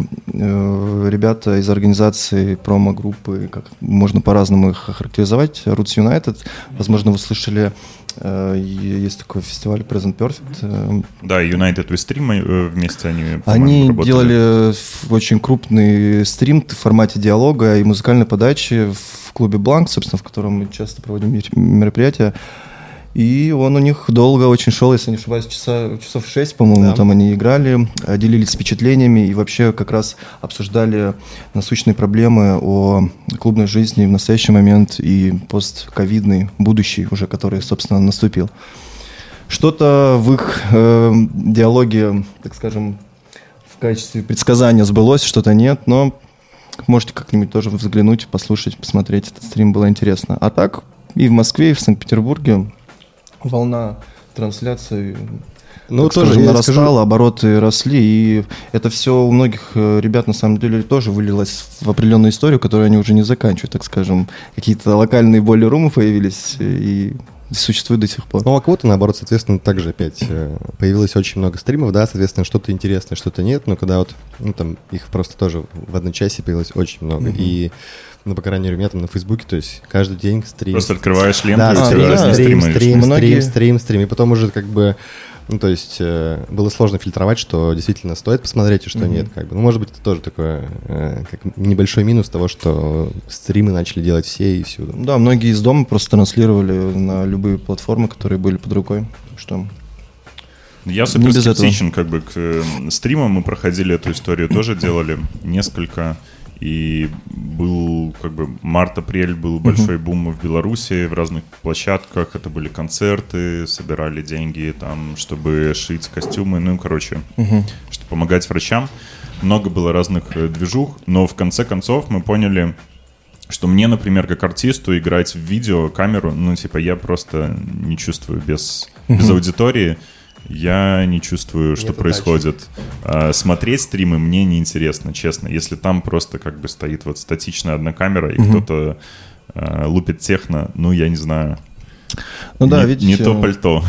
[SPEAKER 2] ребята из организации промо-группы, как можно по-разному их охарактеризовать, Roots United, возможно, вы слышали, э, есть такой фестиваль Present Perfect. Э.
[SPEAKER 3] Да, United with Stream э, вместе они,
[SPEAKER 2] Они работали. делали очень крупный стрим в формате диалога и музыкальной подачи в клубе Бланк, собственно, в котором мы часто проводим мероприятия. И он у них долго очень шел, если не ошибаюсь, часа, часов шесть, по-моему, да. там они играли, э, делились впечатлениями и вообще как раз обсуждали насущные проблемы о клубной жизни в настоящий момент и постковидный будущий уже, который, собственно, наступил. Что-то в их э, диалоге, так скажем, в качестве предсказания сбылось, что-то нет, но можете как-нибудь тоже взглянуть, послушать, посмотреть. Этот стрим было интересно. А так и в Москве, и в Санкт-Петербурге волна трансляций ну, тоже скажем, нарастала, скажу... обороты росли, и это все у многих э, ребят на самом деле тоже вылилось в определенную историю, которую они уже не заканчивают, так скажем. Какие-то локальные боли румы появились, и существует до сих пор.
[SPEAKER 4] Ну, а кого-то, наоборот, соответственно, также опять э, появилось очень много стримов, да, соответственно, что-то интересное, что-то нет, но когда вот, ну, там, их просто тоже в одной часе появилось очень много, mm-hmm. и ну, по крайней мере, у меня там на Фейсбуке, то есть каждый день стрим.
[SPEAKER 3] Просто открываешь ленту
[SPEAKER 4] да, и стрим, да, стрим, стрим, стрим, стрим, стрим, и потом уже как бы, ну, то есть э, было сложно фильтровать, что действительно стоит посмотреть и что mm-hmm. нет, как бы. Ну, может быть, это тоже такое, э, как небольшой минус того, что стримы начали делать все и всюду.
[SPEAKER 2] Да, многие из дома просто транслировали на любые платформы, которые были под рукой, что
[SPEAKER 3] я супер скептичен как бы к э, стримам. Мы проходили эту историю, тоже делали несколько и был как бы март-апрель был большой бум в Беларуси в разных площадках. Это были концерты, собирали деньги там, чтобы шить костюмы, ну короче, чтобы помогать врачам. Много было разных э, движух, но в конце концов мы поняли, что мне, например, как артисту играть в видео, камеру, ну типа я просто не чувствую без без аудитории я не чувствую, что Нет происходит. А, смотреть стримы мне неинтересно, честно. Если там просто как бы стоит вот статичная одна камера, и угу. кто-то а, лупит техно, ну, я не знаю.
[SPEAKER 2] Ну да,
[SPEAKER 3] не,
[SPEAKER 2] видите,
[SPEAKER 3] не то пальто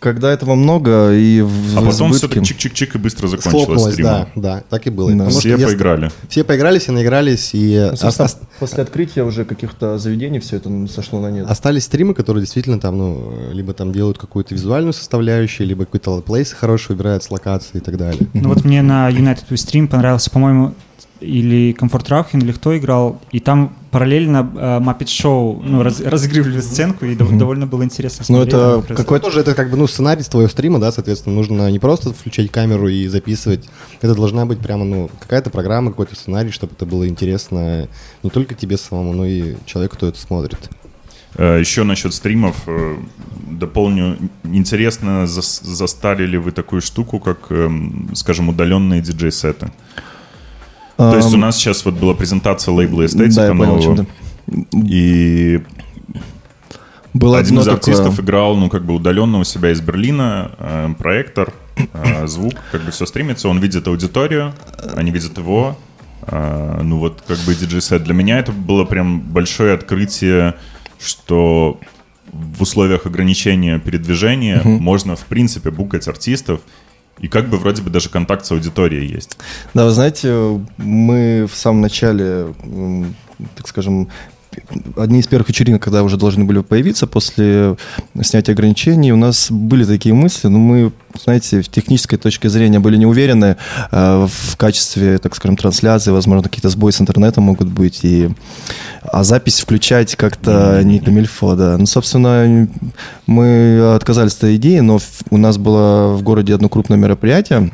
[SPEAKER 2] когда этого много и в
[SPEAKER 3] А потом все так чик-чик-чик и быстро закончилось стрим.
[SPEAKER 4] Да, да, так и было.
[SPEAKER 3] Да. Все поиграли.
[SPEAKER 4] Если, все поиграли, все наигрались, и...
[SPEAKER 2] Ну, ос- после открытия уже каких-то заведений все это сошло на нет.
[SPEAKER 4] Остались стримы, которые действительно там, ну, либо там делают какую-то визуальную составляющую, либо какой-то плейс хороший выбирают с локации и так далее.
[SPEAKER 1] Ну вот мне на United We Stream понравился, по-моему, или Комфорт Раухин, или кто играл, и там параллельно э, Muppet Show ну, раз, разыгрывали сценку, и mm-hmm. довольно было интересно
[SPEAKER 2] ну, смотреть. Ну, это
[SPEAKER 4] какой тоже это как бы ну, сценарий твоего стрима, да, соответственно, нужно не просто включать камеру и записывать, это должна быть прямо, ну, какая-то программа, какой-то сценарий, чтобы это было интересно не только тебе самому, но и человеку, кто это смотрит.
[SPEAKER 3] Э, Еще насчет стримов э, дополню. Интересно, застали ли вы такую штуку, как, эм, скажем, удаленные диджей-сеты? То есть у нас сейчас вот была презентация лейбла эстетика да, нового. Понял, и было один из артистов такое... играл, ну, как бы удаленно у себя из Берлина, э, проектор, э, звук, как бы все стримится, он видит аудиторию, они видят его, э, ну, вот, как бы диджей-сет. Для меня это было прям большое открытие, что в условиях ограничения передвижения uh-huh. можно, в принципе, букать артистов, и как бы вроде бы даже контакт с аудиторией есть.
[SPEAKER 2] Да, вы знаете, мы в самом начале, так скажем, одни из первых вечеринок, когда уже должны были появиться после снятия ограничений, у нас были такие мысли, но мы, знаете, в технической точке зрения были не уверены э, в качестве, так скажем, трансляции, возможно, какие-то сбои с интернетом могут быть, и... а запись включать как-то не камильфо, да. Ну, собственно, мы отказались от этой идеи, но у нас было в городе одно крупное мероприятие,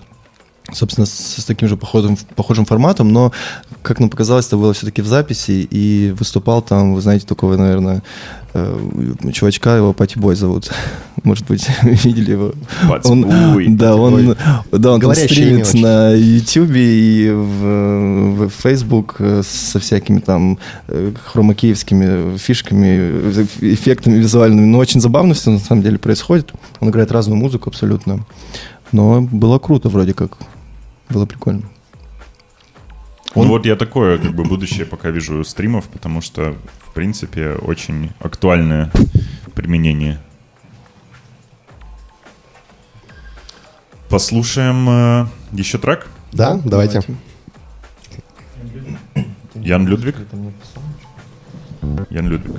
[SPEAKER 2] собственно, с, с таким же походом, похожим форматом, но, как нам показалось, это было все-таки в записи, и выступал там, вы знаете, такого, наверное, э, чувачка, его Пати Бой зовут. Может быть, видели его. Он, да, он, да, он там стримит на YouTube и в, в Facebook со всякими там э, хромакеевскими фишками, эффектами визуальными. Но очень забавно все на самом деле происходит. Он играет разную музыку абсолютно. Но было круто вроде как. Было прикольно.
[SPEAKER 3] Ну Он... Ну вот я такое, как бы, будущее пока вижу стримов, потому что, в принципе, очень актуальное применение. Послушаем э, еще трек?
[SPEAKER 4] Да, давайте.
[SPEAKER 3] Ян Людвиг? Ян Людвиг.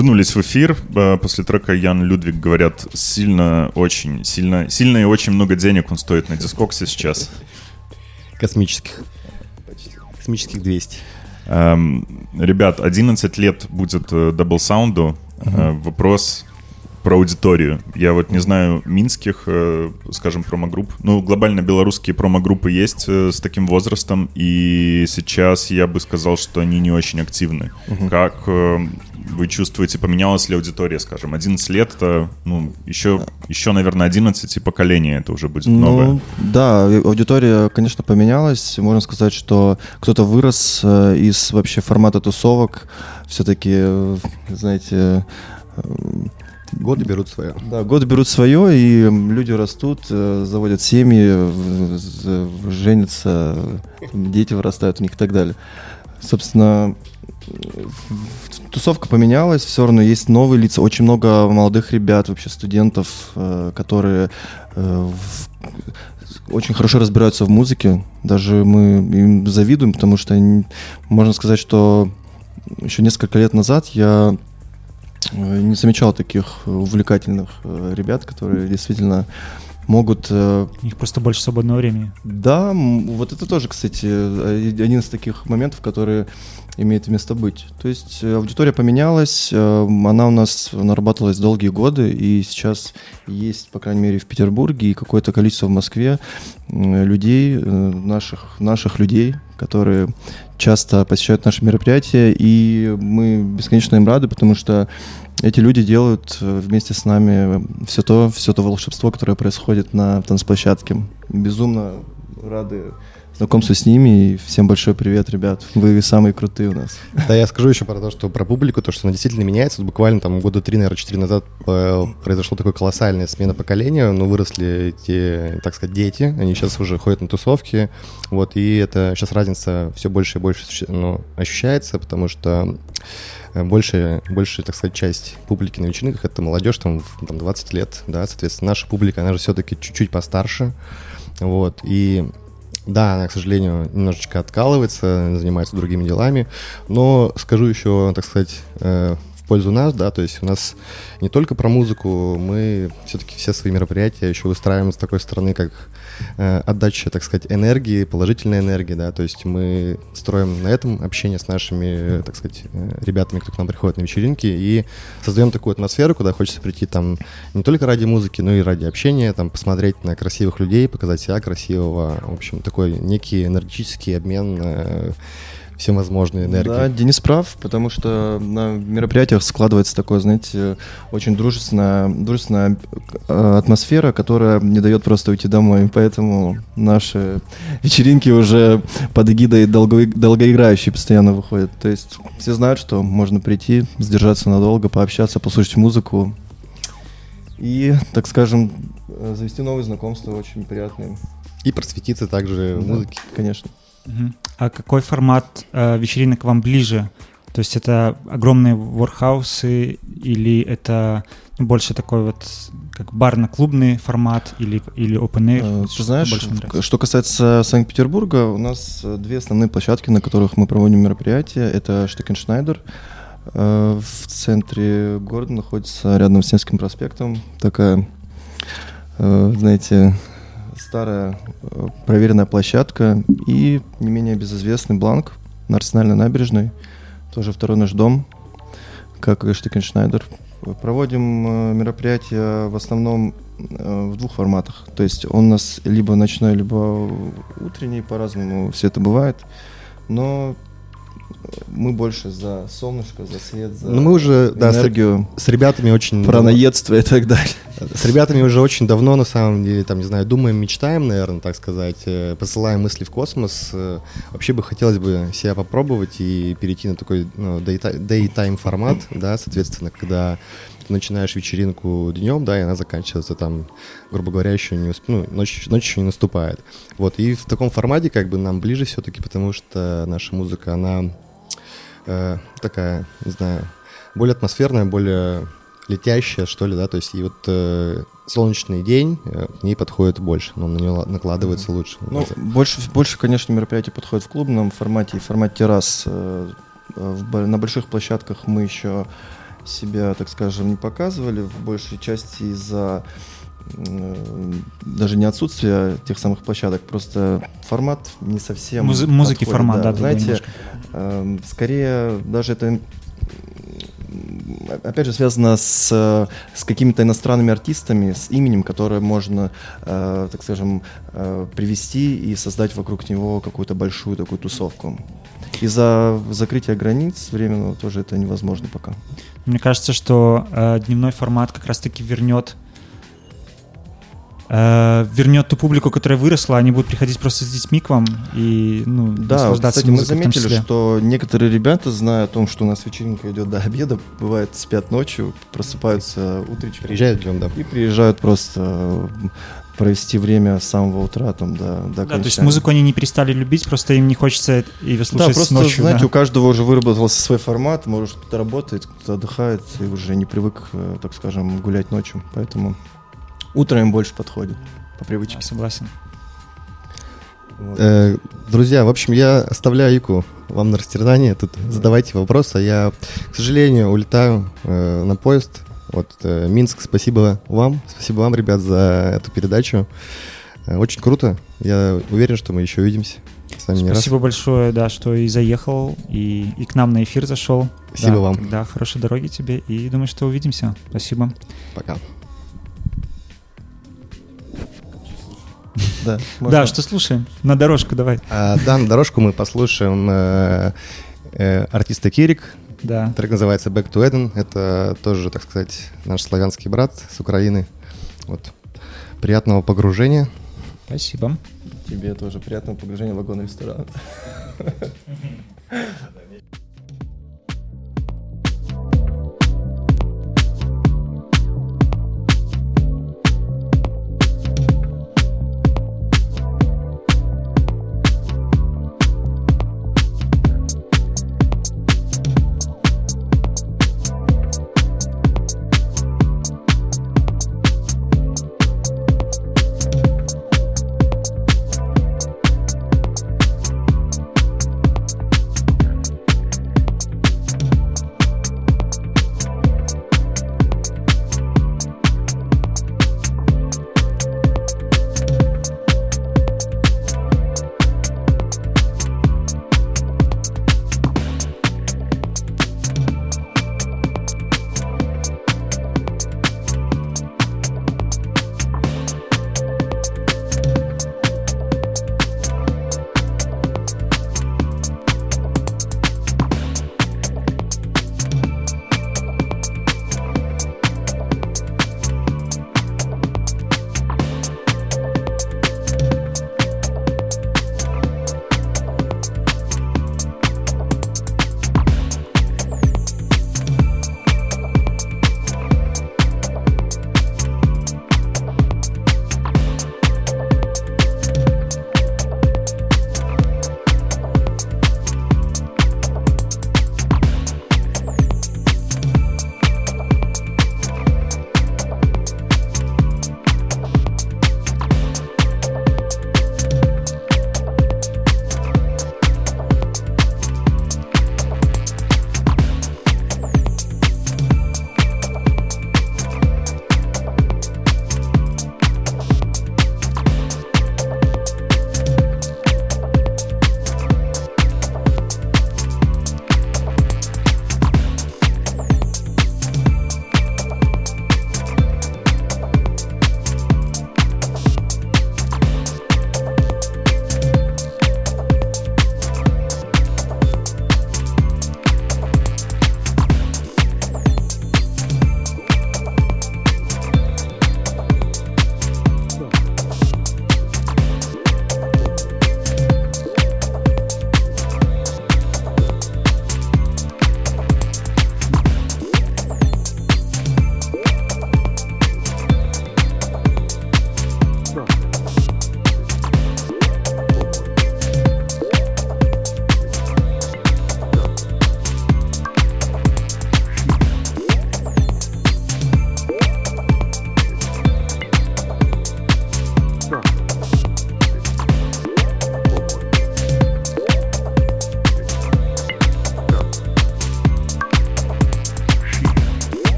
[SPEAKER 3] Вернулись в эфир. Э, после трека Ян Людвиг, говорят, сильно, очень, сильно, сильно и очень много денег он стоит на дискоксе сейчас.
[SPEAKER 4] Космических. Космических 200.
[SPEAKER 3] Эм, ребят, 11 лет будет э, Double Sound. Угу. Вопрос про аудиторию. Я вот не знаю минских, э, скажем, промо-групп. Ну, глобально белорусские промо-группы есть э, с таким возрастом, и сейчас я бы сказал, что они не очень активны. Угу. Как э, вы чувствуете, поменялась ли аудитория, скажем? 11 лет, это, ну, еще, еще, наверное, 11 и поколение это уже будет ну, новое.
[SPEAKER 2] Да, аудитория, конечно, поменялась. Можно сказать, что кто-то вырос из вообще формата тусовок. Все-таки, знаете,
[SPEAKER 4] Годы берут свое.
[SPEAKER 2] Да, годы берут свое, и люди растут, э, заводят семьи, женятся, дети вырастают у них и так далее. Собственно, тусовка поменялась, все равно есть новые лица, очень много молодых ребят, вообще студентов, э, которые э, очень хорошо разбираются в музыке. Даже мы им завидуем, потому что можно сказать, что еще несколько лет назад я Э, не замечал таких увлекательных ребят, которые действительно могут... Э,
[SPEAKER 1] У них просто больше свободного времени.
[SPEAKER 2] Да, вот это тоже, кстати, один из таких моментов, которые имеет место быть. То есть аудитория поменялась, она у нас нарабатывалась долгие годы, и сейчас есть, по крайней мере, в Петербурге и какое-то количество в Москве людей, наших, наших людей, которые часто посещают наши мероприятия, и мы бесконечно им рады, потому что эти люди делают э, вместе с нами все то, все то волшебство, которое происходит на танцплощадке. Безумно рады знакомству с ними. И всем большой привет, ребят. Вы самые крутые у нас.
[SPEAKER 4] Да, я скажу еще про то, что про публику, то, что она действительно меняется. буквально там года три, наверное, четыре назад э, произошла такая колоссальная смена поколения. Ну, выросли эти, так сказать, дети. Они сейчас уже ходят на тусовки. Вот, и это сейчас разница все больше и больше ну, ощущается, потому что э, большая, большая, так сказать, часть публики на вечеринках — это молодежь, там, там 20 лет, да, соответственно, наша публика, она же все-таки чуть-чуть постарше, вот, и да, она, к сожалению, немножечко откалывается, занимается другими делами, но скажу еще, так сказать, э, пользу нас, да, то есть у нас не только про музыку, мы все-таки все свои мероприятия еще выстраиваем с такой стороны, как Э, отдача, так сказать, энергии, положительной энергии, да, то есть мы строим на этом общение с нашими, так сказать, э, ребятами, кто к нам приходит на вечеринки, и создаем такую атмосферу, куда хочется прийти там не только ради музыки, но и ради общения, там посмотреть на красивых людей, показать себя красивого, в общем, такой некий энергетический обмен э, всевозможные энергии.
[SPEAKER 2] Да, Денис прав, потому что на мероприятиях складывается такое, знаете, очень дружественная, дружественная э, атмосфера, которая не дает просто уйти домой. Поэтому наши вечеринки уже под эгидой долго, долгоиграющие постоянно выходят. То есть все знают, что можно прийти, сдержаться надолго, пообщаться, послушать музыку и, так скажем, э, завести новые знакомства очень приятные.
[SPEAKER 4] И просветиться также в музыке.
[SPEAKER 2] Конечно.
[SPEAKER 1] А какой формат э, вечеринок вам ближе? То есть это огромные ворхаусы или это больше такой вот как барно-клубный формат или, или open air?
[SPEAKER 2] Э, ты знаешь, что касается Санкт-Петербурга, у нас э, две основные площадки, на которых мы проводим мероприятия. Это Штекеншнайдер. Э, в центре города находится рядом с Невским проспектом. Такая, знаете, старая э, проверенная площадка и не менее безызвестный бланк на Арсенальной набережной, тоже второй наш дом, как и Штекеншнайдер. Проводим э, мероприятия в основном э, в двух форматах. То есть он у нас либо ночной, либо утренний, по-разному все это бывает. Но мы больше за солнышко, за свет, за
[SPEAKER 4] ну, мы уже,
[SPEAKER 2] энергию.
[SPEAKER 4] Да, с, с ребятами очень...
[SPEAKER 2] Про наедство и так далее.
[SPEAKER 4] С ребятами уже очень давно, на самом деле, там, не знаю, думаем, мечтаем, наверное, так сказать, э, посылаем мысли в космос. Э, вообще бы хотелось бы себя попробовать и перейти на такой ну, daytime формат, да, соответственно, когда начинаешь вечеринку днем, да, и она заканчивается там, грубо говоря, еще не усп... ну, ночь, ночь еще не наступает. Вот, и в таком формате как бы нам ближе все-таки, потому что наша музыка, она э, такая, не знаю, более атмосферная, более летящая, что ли, да, то есть и вот э, солнечный день э, к ней подходит больше, но на нее накладывается mm-hmm. лучше.
[SPEAKER 2] Ну, больше, больше, конечно, мероприятий подходит в клубном формате, в формате террас. Э, в, на больших площадках мы еще себя, так скажем, не показывали, в большей части из-за даже не отсутствие тех самых площадок, просто формат не совсем.
[SPEAKER 1] Муз- музыки подходит, формат, да,
[SPEAKER 2] да знаете, э, скорее даже это опять же, связано с, с какими-то иностранными артистами, с именем, которое можно, э, так скажем, э, привести и создать вокруг него какую-то большую такую тусовку. Из-за закрытия границ временного тоже это невозможно пока.
[SPEAKER 1] Мне кажется, что э, дневной формат как раз-таки вернет э, вернет ту публику, которая выросла, они будут приходить просто с детьми к вам и ну,
[SPEAKER 2] да, кстати, мы заметили, что некоторые ребята, зная о том, что у нас вечеринка идет до обеда, бывает спят ночью, просыпаются утречком.
[SPEAKER 4] Приезжают днем, да.
[SPEAKER 2] И приезжают просто провести время с самого утра там до, до
[SPEAKER 1] Да, то есть музыку они не перестали любить, просто им не хочется ее слушать да,
[SPEAKER 2] просто,
[SPEAKER 1] ночью.
[SPEAKER 2] знаете, да. у каждого уже выработался свой формат, может кто-то работает, кто-то отдыхает и уже не привык, э, так скажем, гулять ночью, поэтому Утро им больше подходит, по привычке.
[SPEAKER 1] Я согласен.
[SPEAKER 4] Вот. Э, друзья, в общем, я оставляю Ику вам на растерзание. Тут задавайте вопросы. Я, к сожалению, улетаю э, на поезд. Вот, э, Минск, спасибо вам. Спасибо вам, ребят, за эту передачу. Э, очень круто. Я уверен, что мы еще увидимся.
[SPEAKER 1] С вами Спасибо большое, да, что и заехал, и, и к нам на эфир зашел.
[SPEAKER 4] Спасибо
[SPEAKER 1] да,
[SPEAKER 4] вам.
[SPEAKER 1] Да, хорошей дороги тебе, и думаю, что увидимся. Спасибо.
[SPEAKER 4] Пока.
[SPEAKER 1] Да, да, что слушаем? На дорожку давай.
[SPEAKER 4] А, да, на дорожку мы послушаем э, э, артиста Кирик.
[SPEAKER 1] Да.
[SPEAKER 4] Трек называется Back to Eden. Это тоже, так сказать, наш славянский брат с Украины. Вот. Приятного погружения.
[SPEAKER 1] Спасибо.
[SPEAKER 2] Тебе тоже приятного погружения в вагон-ресторан.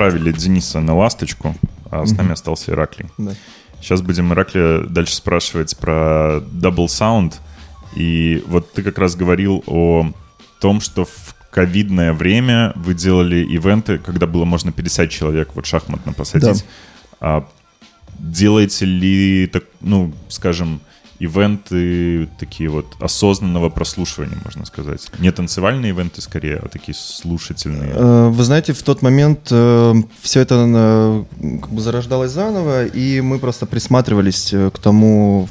[SPEAKER 3] Отправили Дениса на ласточку, а с нами остался Ираклий.
[SPEAKER 2] Да.
[SPEAKER 3] Сейчас будем Ираклия дальше спрашивать про Double Sound. И вот ты как раз говорил о том, что в ковидное время вы делали ивенты, когда было можно 50 человек вот шахматно посадить. А делаете ли, так, ну, скажем, ивенты такие вот осознанного прослушивания, можно сказать. Не танцевальные ивенты скорее, а такие слушательные.
[SPEAKER 2] Э, вы знаете, в тот момент э, все это э, как бы зарождалось заново, и мы просто присматривались к тому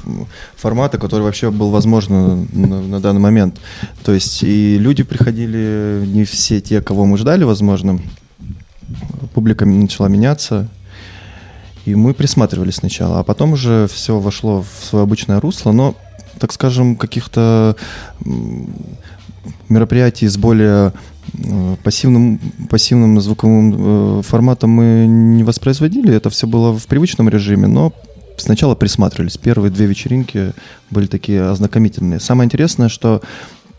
[SPEAKER 2] формату, который вообще был возможен на, на данный момент. То есть и люди приходили, не все те, кого мы ждали, возможно. Публика начала меняться, и мы присматривались сначала, а потом уже все вошло в свое обычное русло, но, так скажем, каких-то мероприятий с более э, пассивным, пассивным звуковым э, форматом мы не воспроизводили. Это все было в привычном режиме, но сначала присматривались. Первые две вечеринки были такие ознакомительные. Самое интересное, что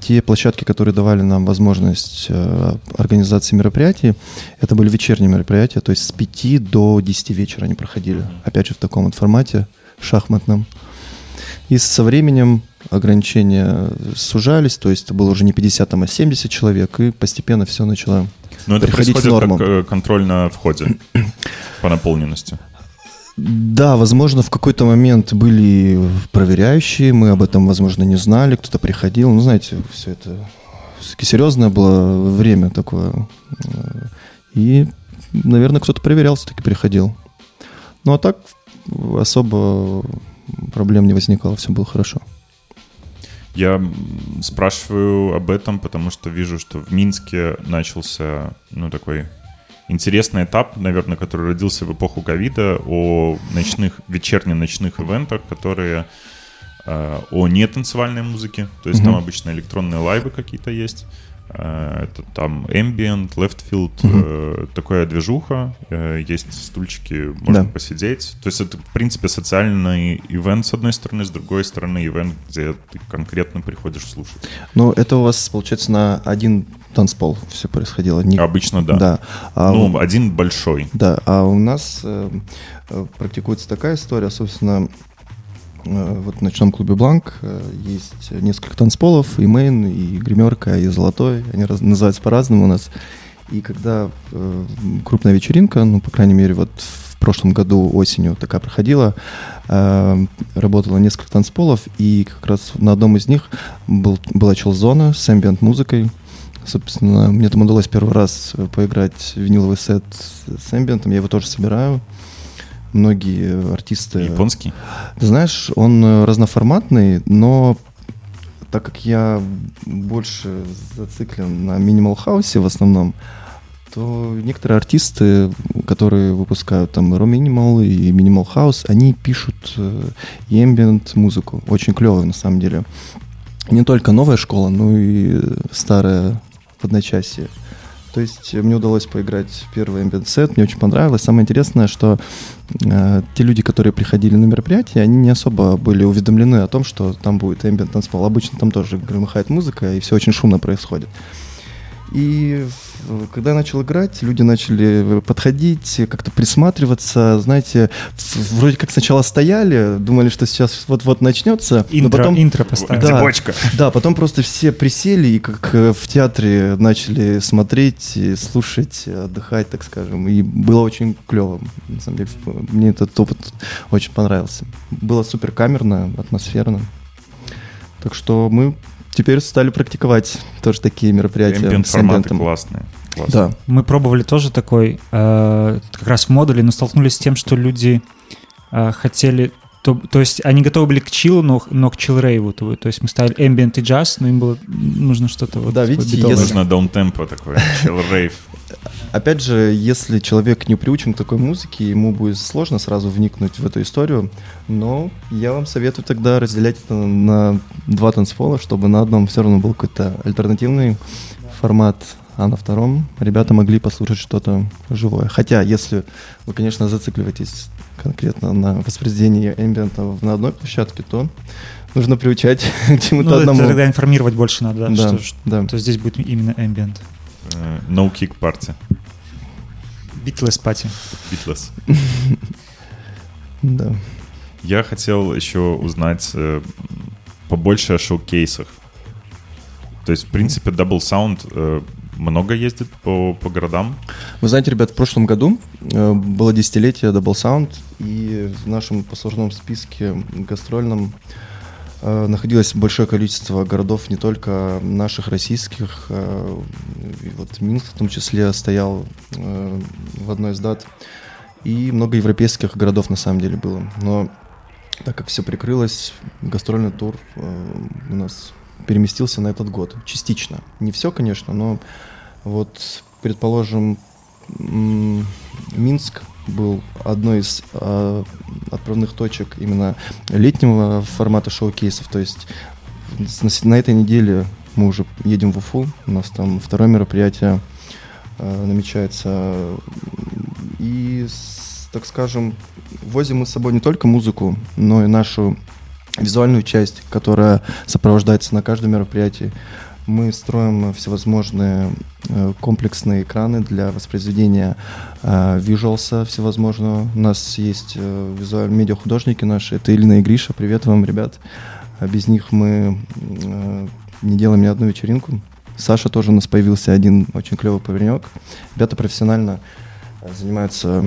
[SPEAKER 2] те площадки, которые давали нам возможность э, организации мероприятий, это были вечерние мероприятия, то есть с 5 до 10 вечера они проходили. Опять же, в таком вот формате шахматном. И со временем ограничения сужались, то есть это было уже не 50, а 70 человек, и постепенно все начало
[SPEAKER 3] Но это приходить в норму. как э, контроль на входе по наполненности.
[SPEAKER 2] Да, возможно, в какой-то момент были проверяющие, мы об этом, возможно, не знали, кто-то приходил. Ну, знаете, все это все-таки серьезное было время такое. И, наверное, кто-то проверял, все-таки приходил. Ну, а так особо проблем не возникало, все было хорошо.
[SPEAKER 3] Я спрашиваю об этом, потому что вижу, что в Минске начался, ну, такой интересный этап, наверное, который родился в эпоху ковида, о ночных, вечерне-ночных ивентах, которые э, о нетанцевальной музыке, то есть mm-hmm. там обычно электронные лайвы какие-то есть, это там ambient, left field, mm-hmm. э, такая движуха, э, есть стульчики, можно да. посидеть. То есть это, в принципе, социальный ивент с одной стороны, с другой стороны ивент, где ты конкретно приходишь слушать.
[SPEAKER 2] Ну, это у вас, получается, на один танцпол все происходило.
[SPEAKER 3] Не... Обычно да.
[SPEAKER 2] да.
[SPEAKER 3] А ну, у... один большой.
[SPEAKER 2] Да, а у нас э, э, практикуется такая история, собственно, э, вот в ночном клубе Бланк э, есть несколько танцполов, и мейн, и гримерка, и золотой, они раз, называются по-разному у нас. И когда э, крупная вечеринка, ну, по крайней мере, вот в прошлом году осенью такая проходила, э, работало несколько танцполов, и как раз на одном из них был, была челзона с ambient музыкой, Собственно, мне там удалось первый раз э, поиграть виниловый сет с эмбиентом. Я его тоже собираю. Многие артисты...
[SPEAKER 3] Японский?
[SPEAKER 2] Ты знаешь, он э, разноформатный, но так как я больше зациклен на минимал хаусе в основном, то некоторые артисты, которые выпускают там Ро Minimal и Minimal House, они пишут э, и ambient музыку. Очень клевую на самом деле. Не только новая школа, но и старая в одночасье. То есть мне удалось поиграть в первый ambient сет, мне очень понравилось. Самое интересное, что э, те люди, которые приходили на мероприятие, они не особо были уведомлены о том, что там будет ambient танцпол. Обычно там тоже громыхает музыка, и все очень шумно происходит. И когда я начал играть, люди начали подходить, как-то присматриваться, знаете, вроде как сначала стояли, думали, что сейчас вот-вот начнется.
[SPEAKER 1] Интро, но потом, интро поставили.
[SPEAKER 2] Да, Цепочка. Да, потом просто все присели и как э, в театре начали смотреть, слушать, отдыхать, так скажем. И было очень клево. На самом деле, мне этот опыт очень понравился. Было супер камерно, атмосферно. Так что мы теперь стали практиковать тоже такие мероприятия
[SPEAKER 3] Ambient форматы классные.
[SPEAKER 1] Классно. Да. Мы пробовали тоже такой, э, как раз в модуле, но столкнулись с тем, что люди э, хотели то, то есть они готовы были к чилу, но, но к чил рейву. То, то есть мы ставили ambient и джаз, но им было нужно что-то вот
[SPEAKER 2] Да, видите, если...
[SPEAKER 3] Нужно даунтемпо такое, чил рейв.
[SPEAKER 2] Опять же, если человек не приучен к такой музыке, ему будет сложно сразу вникнуть в эту историю, но я вам советую тогда разделять это на два танцпола, чтобы на одном все равно был какой-то альтернативный формат, а на втором ребята могли послушать что-то живое. Хотя, если вы, конечно, зацикливаетесь конкретно на воспроизведении эмбиента на одной площадке, то нужно приучать к чему-то ну, одному.
[SPEAKER 1] тогда информировать больше надо,
[SPEAKER 2] да, что,
[SPEAKER 1] да. то здесь будет именно ambient.
[SPEAKER 3] Uh, no kick party.
[SPEAKER 1] Битлес пати.
[SPEAKER 3] Битлес.
[SPEAKER 2] Да.
[SPEAKER 3] Я хотел еще узнать э, побольше о шоу-кейсах. То есть, в принципе, Double Sound э, много ездит по, по городам?
[SPEAKER 2] Вы знаете, ребят, в прошлом году э, было десятилетие Double Sound, и в нашем послужном списке гастрольном э, находилось большое количество городов, не только наших, российских. Э, и вот Минск в том числе стоял э, в одной из дат. И много европейских городов на самом деле было. Но так как все прикрылось, гастрольный тур э, у нас переместился на этот год. Частично. Не все, конечно, но вот, предположим, Минск был одной из э, отправных точек именно летнего формата шоу-кейсов. То есть на, на этой неделе мы уже едем в Уфу. У нас там второе мероприятие э, намечается. И, так скажем, возим мы с собой не только музыку, но и нашу визуальную часть, которая сопровождается на каждом мероприятии. Мы строим всевозможные э, комплексные экраны для воспроизведения э, визуалса всевозможного. У нас есть э, визуальные медиахудожники наши, это Илина и Гриша. Привет вам, ребят. А без них мы не делаем ни одну вечеринку. Саша тоже у нас появился один очень клевый паренек. Ребята профессионально занимаются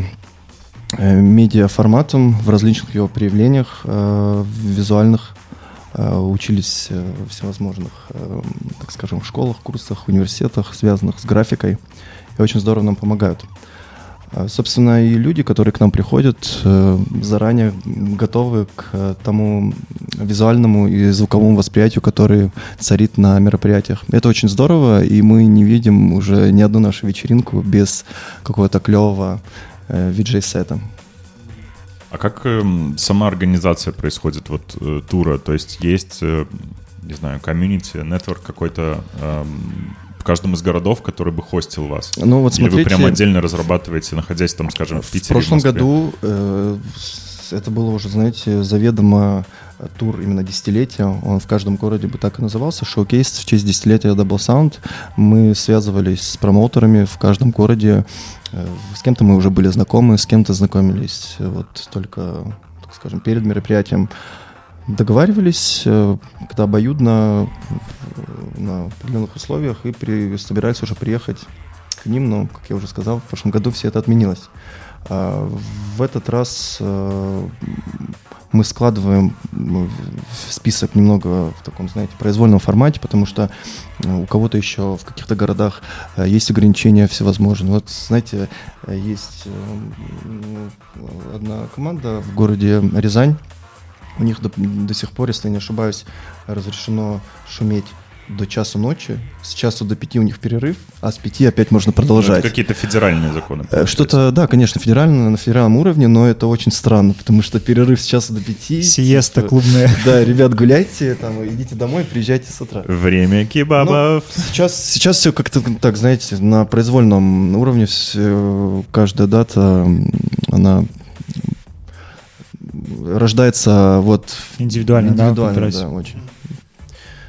[SPEAKER 2] медиаформатом в различных его проявлениях э, визуальных учились в всевозможных, так скажем, школах, курсах, университетах, связанных с графикой, и очень здорово нам помогают. Собственно, и люди, которые к нам приходят, заранее готовы к тому визуальному и звуковому восприятию, который царит на мероприятиях. Это очень здорово, и мы не видим уже ни одну нашу вечеринку без какого-то клевого э, VJ-сета.
[SPEAKER 3] А как э, сама организация происходит вот э, тура? То есть есть, э, не знаю, комьюнити, нетворк какой-то э, в каждом из городов, который бы хостил вас?
[SPEAKER 2] Ну вот
[SPEAKER 3] Или
[SPEAKER 2] смотрите,
[SPEAKER 3] вы прямо отдельно разрабатываете, находясь там, скажем, в Питере?
[SPEAKER 2] В прошлом
[SPEAKER 3] в
[SPEAKER 2] году э, это было уже, знаете, заведомо тур именно десятилетия. Он в каждом городе бы так и назывался. Шоу-кейс в честь десятилетия Double Sound. Мы связывались с промоутерами в каждом городе. Э, с кем-то мы уже были знакомы, с кем-то знакомились э, вот только, так скажем, перед мероприятием. Договаривались, э, когда обоюдно на определенных условиях и при, собирались уже приехать к ним, но, как я уже сказал, в прошлом году все это отменилось. А в этот раз мы складываем в список немного в таком, знаете, произвольном формате, потому что э, у кого-то еще в каких-то городах э, есть ограничения всевозможные. Вот, знаете, э, есть одна команда в городе Рязань, у них до, до сих пор, если не ошибаюсь, разрешено шуметь до часу ночи, с часу до пяти у них перерыв, а с пяти опять можно ну, продолжать.
[SPEAKER 3] Ну, какие-то федеральные законы.
[SPEAKER 2] Э, что-то, да, конечно, федерально, на федеральном уровне, но это очень странно, потому что перерыв с часу до пяти.
[SPEAKER 1] Сиеста типа, клубная.
[SPEAKER 2] Да, ребят, гуляйте, там, идите домой, приезжайте с утра.
[SPEAKER 3] Время кебабов.
[SPEAKER 2] Ну, сейчас, сейчас все как-то так, знаете, на произвольном уровне все, каждая дата, она рождается вот
[SPEAKER 1] индивидуально,
[SPEAKER 2] индивидуально да, да, очень.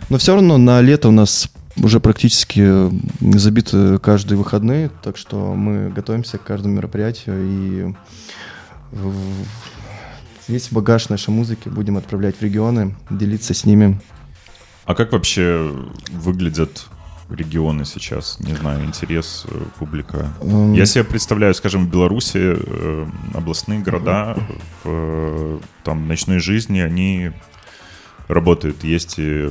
[SPEAKER 2] Но все равно на лето у нас уже практически забиты каждые выходные, так что мы готовимся к каждому мероприятию и весь багаж нашей музыки будем отправлять в регионы, делиться с ними.
[SPEAKER 3] А как вообще выглядят регионы сейчас? Не знаю, интерес э, публика. Um... Я себе представляю, скажем, в Беларуси э, областные города в э, там ночной жизни, они работает. Есть и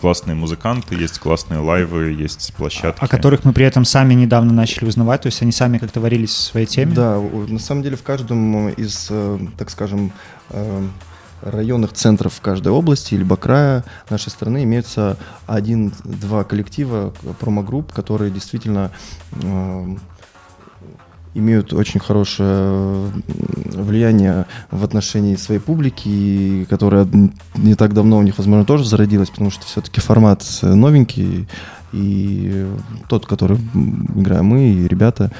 [SPEAKER 3] классные музыканты, есть классные лайвы, есть площадки.
[SPEAKER 1] О которых мы при этом сами недавно начали узнавать, то есть они сами как-то варились в своей теме?
[SPEAKER 2] Да, на самом деле в каждом из, э, так скажем, э, районных центров в каждой области или края нашей страны имеются один-два коллектива, промо-групп, которые действительно э, имеют очень хорошее влияние в отношении своей публики, которая не так давно у них, возможно, тоже зародилась, потому что все-таки формат новенький, и тот, который играем мы и ребята,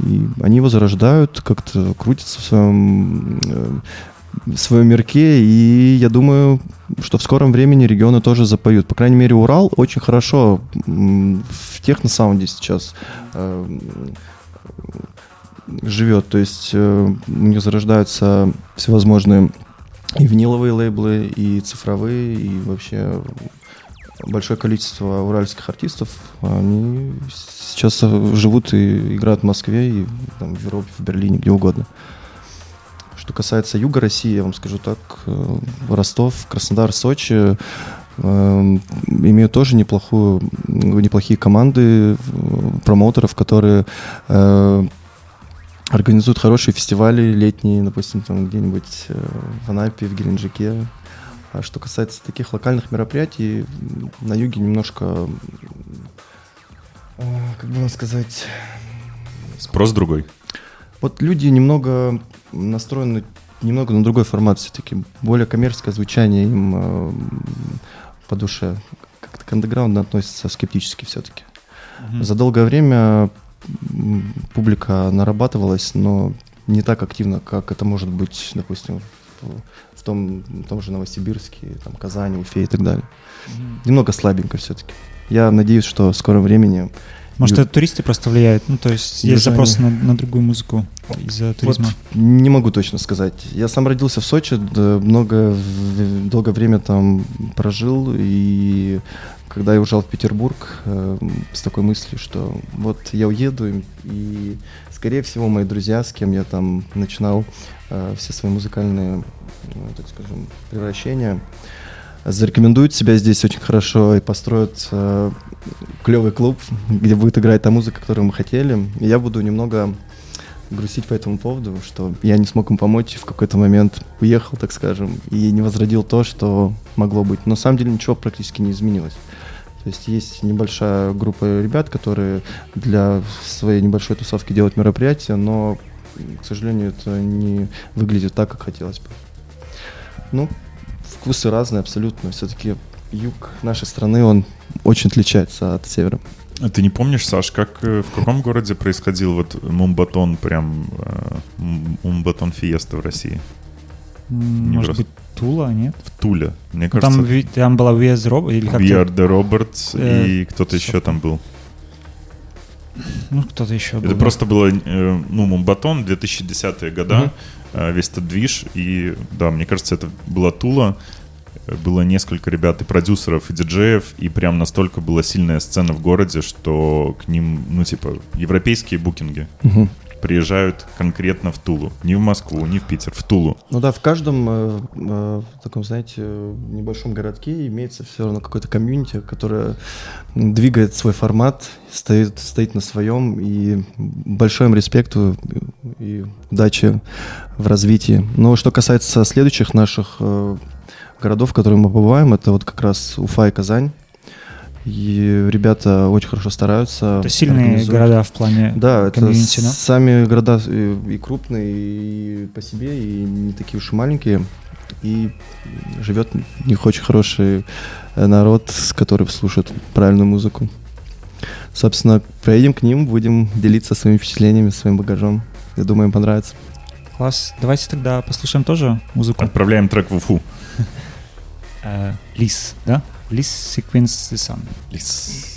[SPEAKER 2] и они его зарождают, как-то крутятся в своем э, в своем мирке, и я думаю, что в скором времени регионы тоже запоют. По крайней мере, Урал очень хорошо в техносаунде сейчас э, живет. То есть э, у нее зарождаются всевозможные и виниловые лейблы, и цифровые, и вообще большое количество уральских артистов. Они сейчас живут и играют в Москве, и там, в Европе, в Берлине, где угодно. Что касается юга России, я вам скажу так, э, Ростов, Краснодар, Сочи э, имеют тоже неплохую, неплохие команды э, промоутеров, которые э, организуют хорошие фестивали летние, допустим, там где-нибудь в Анапе, в Геленджике. А что касается таких локальных мероприятий, на юге немножко, как бы вам сказать...
[SPEAKER 3] Спрос другой.
[SPEAKER 2] Вот люди немного настроены немного на другой формат все-таки. Более коммерческое звучание им э, по душе. Как-то к андеграунду относятся скептически все-таки. Mm-hmm. За долгое время публика нарабатывалась, но не так активно, как это может быть, допустим, в, том, в том же Новосибирске, там, Казани, Уфе и так далее. Немного слабенько все-таки. Я надеюсь, что в скором времени
[SPEAKER 1] может, это туристы просто влияют? Ну, то есть есть запрос на, на другую музыку из-за туризма?
[SPEAKER 2] Вот, не могу точно сказать. Я сам родился в Сочи, много, долгое время там прожил, и когда я уезжал в Петербург э, с такой мыслью, что вот я уеду, и, скорее всего, мои друзья, с кем я там начинал э, все свои музыкальные, ну, так скажем, превращения, зарекомендуют себя здесь очень хорошо и построят э, клевый клуб, где будет играть та музыка, которую мы хотели. И я буду немного грустить по этому поводу, что я не смог им помочь, в какой-то момент уехал, так скажем, и не возродил то, что могло быть. Но на самом деле ничего практически не изменилось. То есть есть небольшая группа ребят, которые для своей небольшой тусовки делают мероприятия, но, к сожалению, это не выглядит так, как хотелось бы. Ну, вкусы разные абсолютно. Все-таки юг нашей страны, он очень отличается от севера.
[SPEAKER 3] А ты не помнишь, Саш, как э, в каком городе происходил вот Мумбатон, прям э, Мумбатон Фиеста в России?
[SPEAKER 1] Может не быть, Тула, нет?
[SPEAKER 3] В Туле, мне
[SPEAKER 1] ну,
[SPEAKER 3] кажется.
[SPEAKER 1] Там, там была We Robert, или
[SPEAKER 3] как We Are The Roberts, э, и кто-то еще там был.
[SPEAKER 1] Ну, кто-то еще был.
[SPEAKER 3] Это просто было, э, ну, Мумбатон, 2010-е года, угу. э, весь этот движ, и, да, мне кажется, это была Тула, было несколько ребят и продюсеров, и диджеев, и прям настолько была сильная сцена в городе, что к ним, ну, типа, европейские букинги угу. приезжают конкретно в Тулу. Не в Москву, не в Питер, в Тулу.
[SPEAKER 2] Ну да, в каждом э, э, таком, знаете, небольшом городке имеется все равно какое-то комьюнити, которое двигает свой формат, стоит, стоит на своем, и большой им респекту и удачи в развитии. Но что касается следующих наших э, городов, в которые мы побываем, это вот как раз Уфа и Казань. И ребята очень хорошо стараются.
[SPEAKER 1] Это сильные города в плане
[SPEAKER 2] Да, это да? сами города и, крупные, и по себе, и не такие уж и маленькие. И живет у них очень хороший э, народ, который слушает правильную музыку. Собственно, проедем к ним, будем делиться своими впечатлениями, своим багажом. Я думаю, им понравится.
[SPEAKER 1] Класс. Давайте тогда послушаем тоже музыку.
[SPEAKER 3] Отправляем трек в Уфу.
[SPEAKER 1] Liss, LIS. Liss LIS Sequence Design.
[SPEAKER 3] Liss.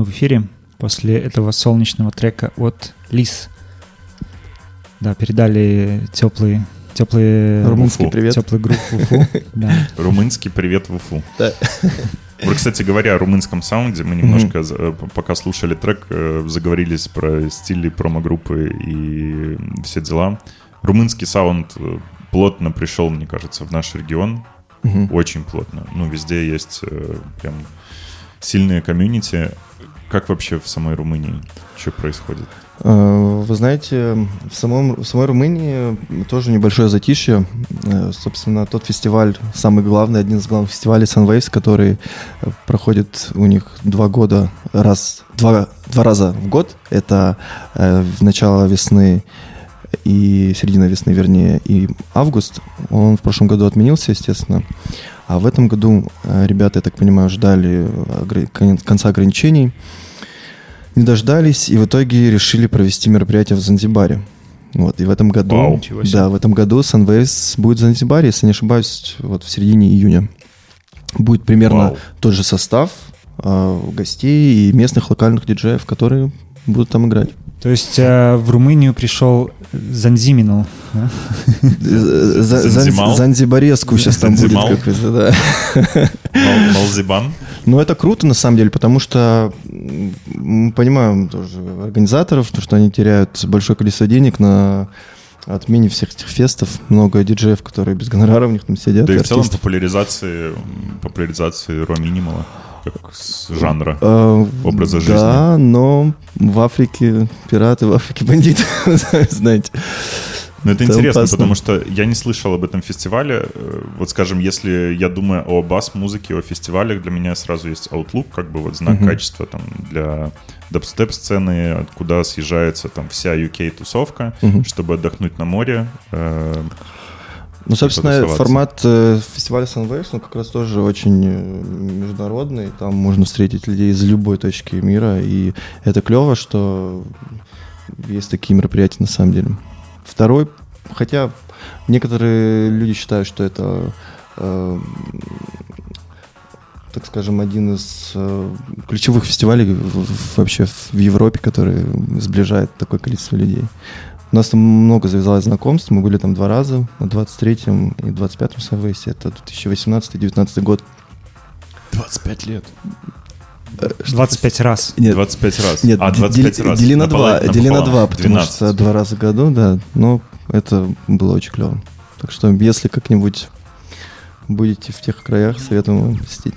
[SPEAKER 1] Мы в эфире после этого солнечного трека от Лис. Да, передали теплые теплые
[SPEAKER 2] румынский Уфу. привет.
[SPEAKER 1] Теплый групп Уфу.
[SPEAKER 3] Да. Румынский привет в Уфу. Да. Вот, кстати говоря, о румынском саунде, мы немножко, mm-hmm. пока слушали трек, э, заговорились про стили промо-группы и все дела. Румынский саунд э, плотно пришел, мне кажется, в наш регион. Mm-hmm. Очень плотно. Ну, везде есть прям сильные комьюнити. Как вообще в самой Румынии? Что происходит?
[SPEAKER 2] Э, вы знаете, в, самом, в самой Румынии тоже небольшое затишье. Э, собственно, тот фестиваль, самый главный, один из главных фестивалей Sunwaves, который э, проходит у них два года, раз, два, два раза в год. Это в начало весны и середина весны, вернее, и август. Он в прошлом году отменился, естественно. А в этом году ребята, я так понимаю, ждали конца ограничений не дождались и в итоге решили провести мероприятие в Занзибаре. Вот, и в этом году, Вау, да, в этом году Sunways будет в Занзибаре, если не ошибаюсь, вот в середине июня. Будет примерно Вау. тот же состав э, гостей и местных локальных диджеев, которые будут там играть.
[SPEAKER 1] То есть э, в Румынию пришел Занзиминал.
[SPEAKER 2] Занзибареску сейчас там будет какой-то, да.
[SPEAKER 3] Малзибан?
[SPEAKER 2] Ну, это круто, на самом деле, потому что мы понимаем тоже организаторов, то, что они теряют большое количество денег на отмене всех этих фестов. Много диджеев, которые без гонорара у них там сидят.
[SPEAKER 3] Да и, и в целом популяризации, популяризации ро-минимала как с жанра э, образа жизни.
[SPEAKER 2] Да, но в Африке пираты, в Африке бандиты, знаете.
[SPEAKER 3] Ну, это, это интересно, опасно. потому что я не слышал об этом фестивале. Э, вот, скажем, если я думаю о бас-музыке, о фестивалях, для меня сразу есть Outlook, как бы вот знак качества там для дабстеп-сцены, куда съезжается там вся UK-тусовка, чтобы отдохнуть на море. Э,
[SPEAKER 2] ну, собственно, формат э, фестиваля Sunwaves, он как раз тоже очень международный. Там можно встретить людей из любой точки мира. И это клево, что есть такие мероприятия на самом деле. Второй, хотя некоторые люди считают, что это, э, так скажем, один из э, ключевых фестивалей вообще в Европе, который сближает такое количество людей. У нас там много завязалось знакомств. Мы были там два раза, на 23-м и 25-м Саввейсе. Это 2018-2019 год.
[SPEAKER 3] 25 лет.
[SPEAKER 1] 25 раз.
[SPEAKER 2] Нет,
[SPEAKER 3] 25 раз.
[SPEAKER 2] Нет, а, 25 дели, раз. Дели на, два, дели на два, потому 12. что два раза в году, да. Но это было очень клево. Так что, если как-нибудь будете в тех краях, советую вам посетить.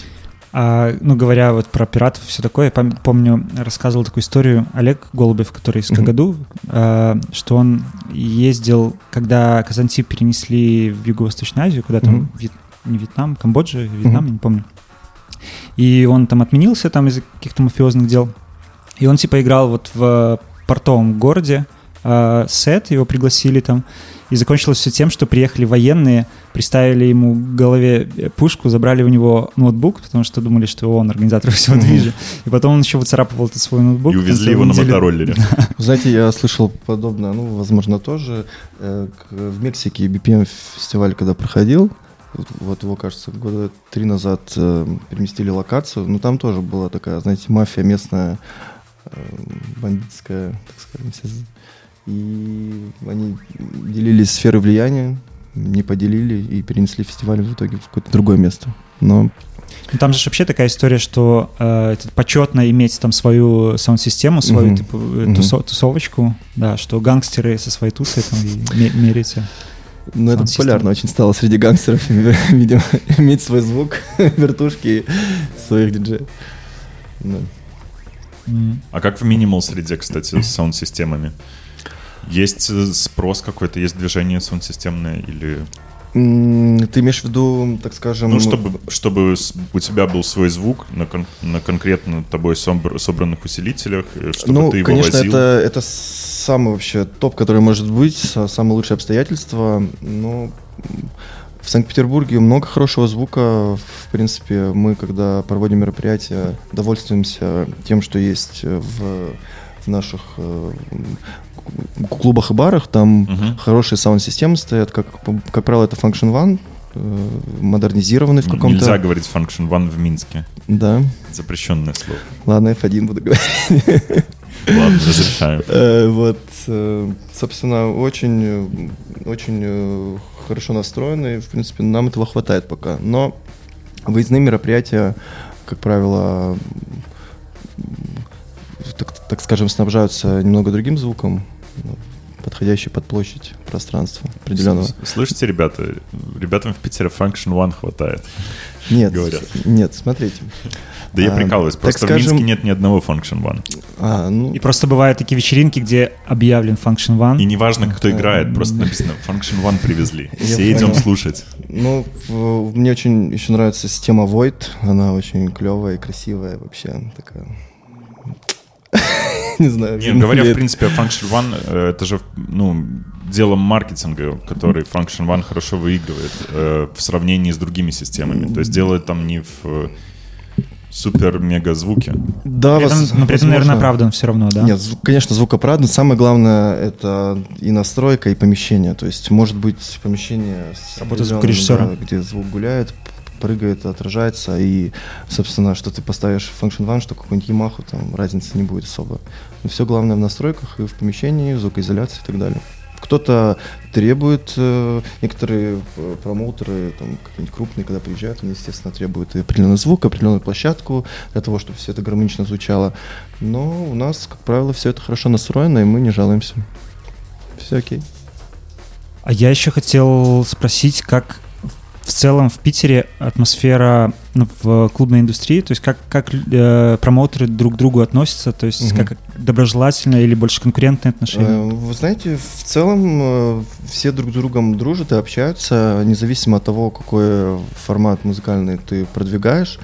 [SPEAKER 1] А, ну, говоря вот про пиратов и все такое, я помню, рассказывал такую историю Олег Голубев, который из Кагаду, mm-hmm. а, что он ездил, когда Казантип перенесли в Юго-Восточную Азию, куда там, mm-hmm. Вьет, не Вьетнам, Камбоджа, Вьетнам, mm-hmm. я не помню. И он там отменился там из-за каких-то мафиозных дел. И он типа играл вот в портовом городе, э, сет, его пригласили там, и закончилось все тем, что приехали военные, приставили ему к голове пушку, забрали у него ноутбук, потому что думали, что он организатор всего движа. И потом он еще выцарапывал этот свой ноутбук.
[SPEAKER 3] И увезли его на мотороллере.
[SPEAKER 2] Знаете, я слышал подобное, ну, возможно, тоже. Э, в Мексике BPM фестиваль, когда проходил, вот его, кажется, года три назад э, переместили локацию. Но там тоже была такая, знаете, мафия местная, бандитская, так скажем, и они делились сферы влияния, не поделили и перенесли фестиваль в итоге в какое-то другое место. Но
[SPEAKER 1] ну, там же вообще такая история, что э, почетно иметь там свою саунд-систему, свою mm-hmm. типа, mm-hmm. Тусо, тусовочку, да, что гангстеры со своей тусой там меряются.
[SPEAKER 2] Ну, это популярно очень стало среди гангстеров, видимо, иметь свой звук, вертушки своих диджеев.
[SPEAKER 3] Да. Mm. А как в минимал среде, кстати, с саунд-системами? Есть э, спрос какой-то, есть движение саунд-системное или...
[SPEAKER 2] Ты имеешь в виду, так скажем...
[SPEAKER 3] Ну, чтобы, чтобы у тебя был свой звук на, кон, на конкретно тобой собр, собранных усилителях, э, чтобы
[SPEAKER 2] ну,
[SPEAKER 3] ты его
[SPEAKER 2] конечно,
[SPEAKER 3] возил.
[SPEAKER 2] это, это самый вообще топ, который может быть, самые лучшие обстоятельства. Но в Санкт-Петербурге много хорошего звука. В принципе, мы, когда проводим мероприятия, довольствуемся тем, что есть в, в наших э, клубах и барах, там угу. хорошие саунд-системы стоят, как, как правило, это Function One, э, модернизированный в каком-то...
[SPEAKER 3] Нельзя говорить Function One в Минске.
[SPEAKER 2] Да.
[SPEAKER 3] Запрещенное слово.
[SPEAKER 2] Ладно, F1 буду говорить.
[SPEAKER 3] Ладно, разрешаю.
[SPEAKER 2] Э, вот, э, собственно, очень, очень э, хорошо настроены. В принципе, нам этого хватает пока. Но выездные мероприятия, как правило, так, так скажем, снабжаются немного другим звуком, подходящий под площадь пространства определенного.
[SPEAKER 3] Слышите, ребята, ребятам в Питере Function One хватает.
[SPEAKER 2] Нет,
[SPEAKER 3] говорят.
[SPEAKER 2] нет, смотрите.
[SPEAKER 3] Да я а, прикалываюсь, просто скажем... в Минске нет ни одного Function One.
[SPEAKER 1] А, ну... И просто бывают такие вечеринки, где объявлен Function One.
[SPEAKER 3] И неважно, кто играет, просто написано Function One привезли. Все идем слушать.
[SPEAKER 2] Ну, мне очень еще нравится система Void, она очень клевая и красивая вообще такая. Не знаю.
[SPEAKER 3] Не, говоря, в принципе, о Function One, э, это же, ну, делом маркетинга, который Function One хорошо выигрывает э, в сравнении с другими системами. То есть делает там не в супер-мега звуки.
[SPEAKER 2] Да,
[SPEAKER 1] при этом,
[SPEAKER 2] вас,
[SPEAKER 1] но при этом, наверное, оправдан все равно, да?
[SPEAKER 2] Нет, конечно, звук оправдан. Самое главное — это и настройка, и помещение. То есть может быть помещение...
[SPEAKER 1] Работа звукорежиссера.
[SPEAKER 2] Да, где звук гуляет, прыгает, отражается, и, собственно, что ты поставишь в Function One, что какую-нибудь Yamaha, там разницы не будет особо. Но все главное в настройках и в помещении, звукоизоляции и так далее. Кто-то требует, э, некоторые э, промоутеры, там, какие-нибудь крупные, когда приезжают, они, естественно, требуют определенный звук, определенную площадку для того, чтобы все это гармонично звучало. Но у нас, как правило, все это хорошо настроено, и мы не жалуемся. Все окей.
[SPEAKER 1] А я еще хотел спросить, как в целом в Питере атмосфера ну, в клубной индустрии, то есть как, как э, промоутеры друг к другу относятся, то есть угу. как доброжелательно или больше конкурентные отношения? Э,
[SPEAKER 2] вы знаете, в целом э, все друг с другом дружат и общаются, независимо от того, какой формат музыкальный ты продвигаешь.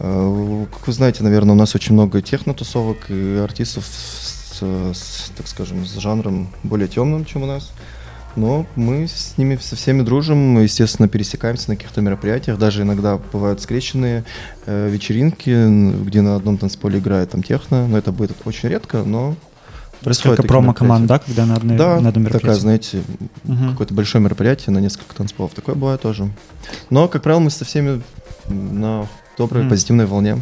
[SPEAKER 2] Э, как вы знаете, наверное, у нас очень много технотусовок и артистов с, с, так скажем, с жанром более темным, чем у нас. Но мы с ними со всеми дружим, естественно, пересекаемся на каких-то мероприятиях, даже иногда бывают скрещенные э, вечеринки, где на одном танцполе играет там техно, но это будет очень редко, но
[SPEAKER 1] происходит Только промо-команд, да, когда на, одной,
[SPEAKER 2] да,
[SPEAKER 1] на одном мероприятии?
[SPEAKER 2] такая, знаете, угу. какое-то большое мероприятие на несколько танцполов, такое бывает тоже. Но, как правило, мы со всеми на доброй, угу. позитивной волне.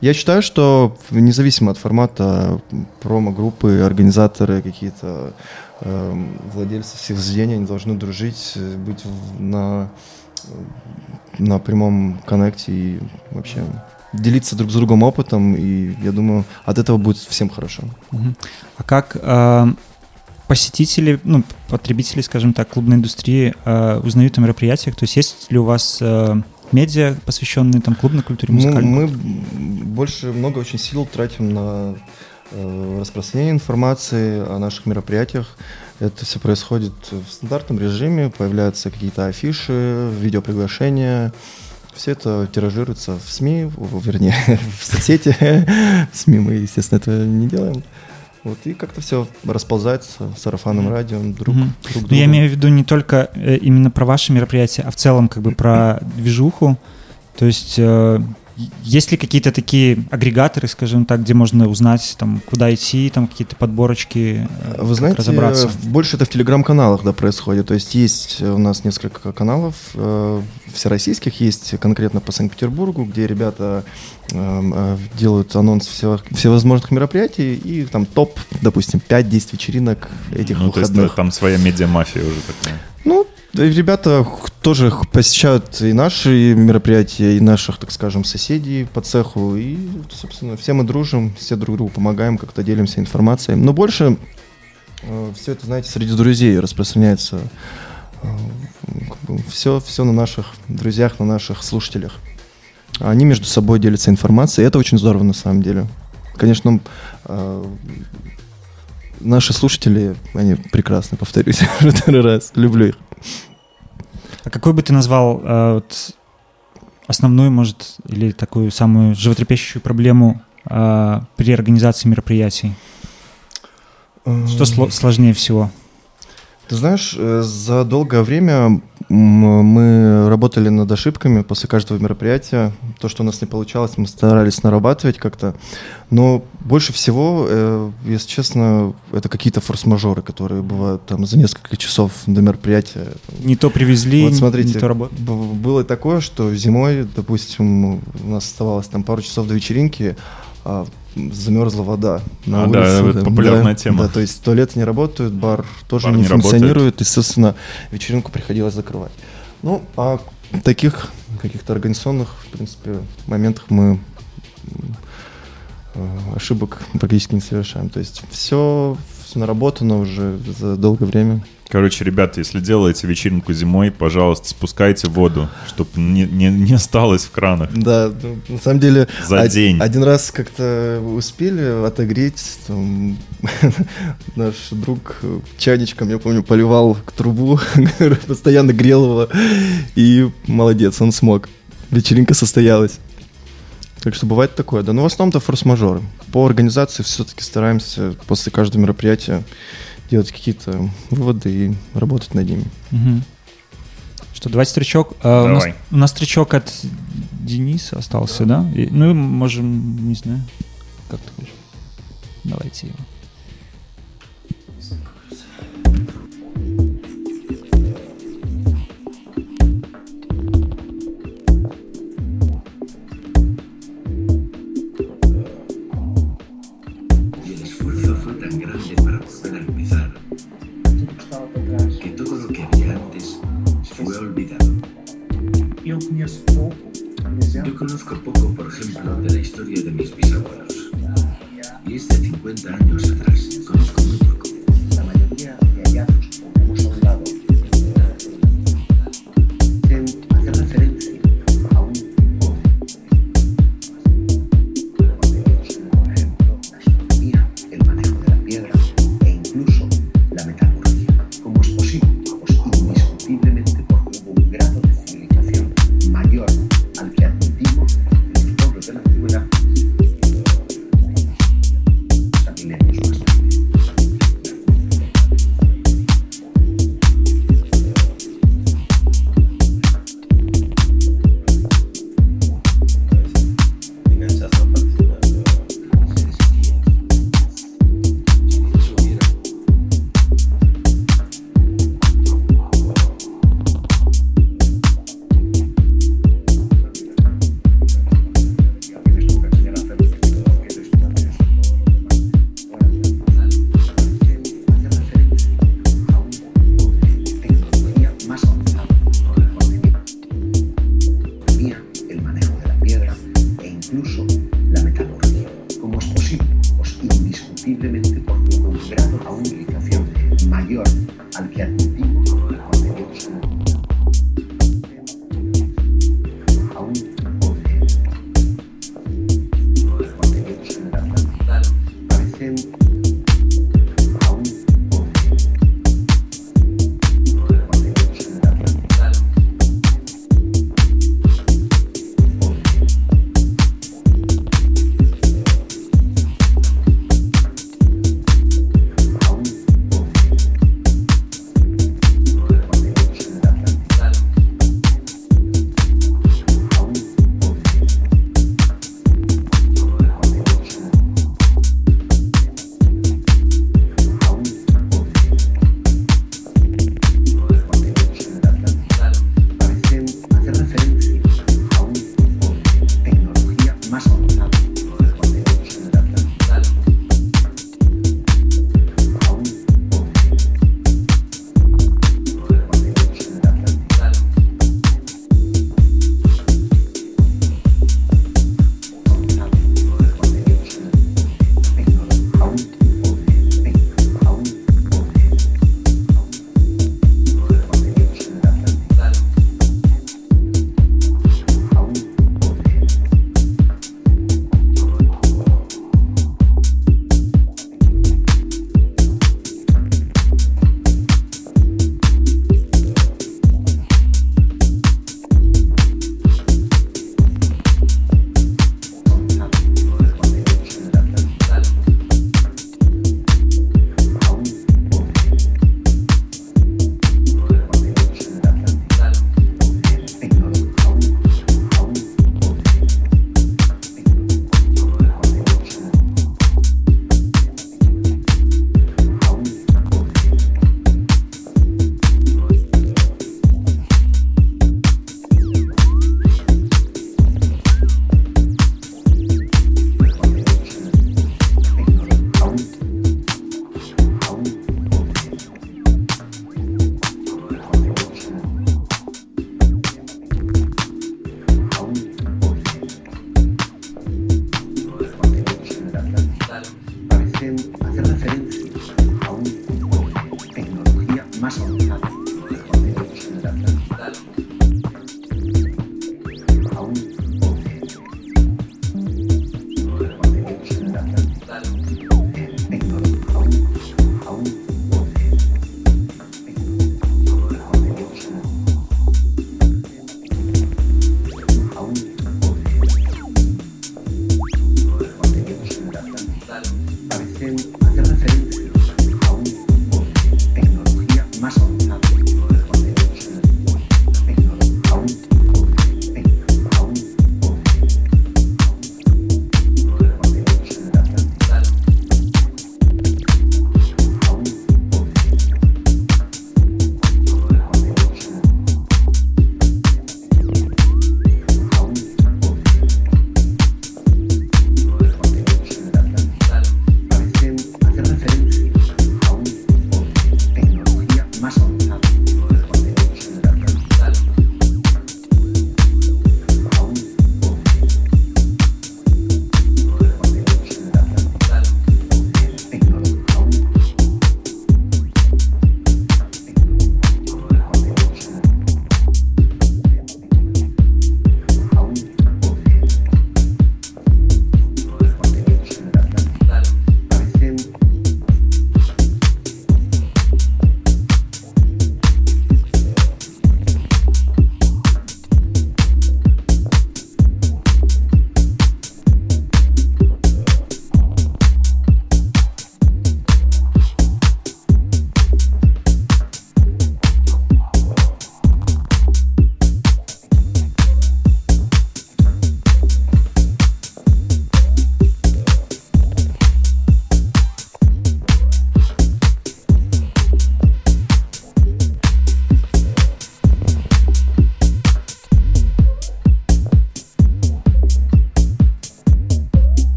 [SPEAKER 2] Я считаю, что независимо от формата промо-группы, организаторы какие-то владельцы всех заведений, они должны дружить, э, быть на, на прямом коннекте и вообще делиться друг с другом опытом, и я думаю, от этого будет всем хорошо.
[SPEAKER 1] А как э, посетители, ну, потребители, скажем так, клубной индустрии э, узнают о мероприятиях? То есть есть ли у вас э, медиа, посвященные там клубной культуре музыкальной?
[SPEAKER 2] Мы, мы больше много очень сил тратим на Э, распространение информации о наших мероприятиях. Это все происходит в стандартном режиме, появляются какие-то афиши, видеоприглашения. Все это тиражируется в СМИ, вернее, в соцсети. В СМИ мы, естественно, это не делаем. Вот, и как-то все расползается сарафанным радио друг, mm-hmm. друг другу.
[SPEAKER 1] Я имею в виду не только э, именно про ваши мероприятия, а в целом как бы про движуху. То есть э, есть ли какие-то такие агрегаторы, скажем так, где можно узнать, там, куда идти, там какие-то подборочки,
[SPEAKER 2] э, Вы знаете, разобраться? больше это в телеграм-каналах да, происходит. То есть есть у нас несколько каналов э, всероссийских, есть конкретно по Санкт-Петербургу, где ребята э, э делают анонс всех, всевозможных мероприятий и там топ, допустим, 5-10 вечеринок этих ну, выходных.
[SPEAKER 3] То есть там своя медиамафия уже такая.
[SPEAKER 2] Ну, Ребята тоже посещают и наши мероприятия, и наших, так скажем, соседей по цеху. И, собственно, все мы дружим, все друг другу помогаем, как-то делимся информацией. Но больше э, все это, знаете, среди друзей распространяется. Э, как бы, все, все на наших друзьях, на наших слушателях. Они между собой делятся информацией, и это очень здорово на самом деле. Конечно, э, наши слушатели, они прекрасны, повторюсь уже второй раз. Люблю их.
[SPEAKER 1] А какой бы ты назвал э, вот, основную, может, или такую самую животрепещущую проблему э, при организации мероприятий? Что сло- сложнее всего?
[SPEAKER 2] Ты знаешь, э, за долгое время мы работали над ошибками после каждого мероприятия. То, что у нас не получалось, мы старались нарабатывать как-то. Но больше всего, э, если честно, это какие-то форс-мажоры, которые бывают там за несколько часов до мероприятия.
[SPEAKER 5] Не то привезли,
[SPEAKER 2] вот смотрите,
[SPEAKER 5] не то работали.
[SPEAKER 2] Было такое, что зимой, допустим, у нас оставалось там пару часов до вечеринки, а замерзла вода
[SPEAKER 3] на а, улице. Да, это популярная да, тема.
[SPEAKER 2] Да, то есть туалеты не работают, бар тоже бар не, не функционирует, работает. естественно, вечеринку приходилось закрывать. Ну, а таких каких-то организационных, в принципе, моментах мы э, ошибок практически не совершаем. То есть все, все наработано уже за долгое время.
[SPEAKER 3] Короче, ребята, если делаете вечеринку зимой, пожалуйста, спускайте воду, чтобы не, не, не осталось в кранах.
[SPEAKER 2] Да, ну, на самом деле...
[SPEAKER 3] За од- день.
[SPEAKER 2] Один раз как-то успели отогреть, там, наш друг чайничком, я помню, поливал к трубу, постоянно грел его, и молодец, он смог. Вечеринка состоялась. Так что бывает такое, да. Но в основном-то форс-мажоры. По организации все-таки стараемся после каждого мероприятия делать какие-то выводы и работать над ними.
[SPEAKER 5] Угу. Что, давайте стричок. А, у, нас, у нас стричок от Дениса остался, да? И, ну, можем, не знаю, как ты хочешь. Давайте его.
[SPEAKER 3] yo conozco
[SPEAKER 5] poco.
[SPEAKER 6] Yo conozco poco, por ejemplo, de la historia de mis bisabuelos. Y es de 50 años atrás.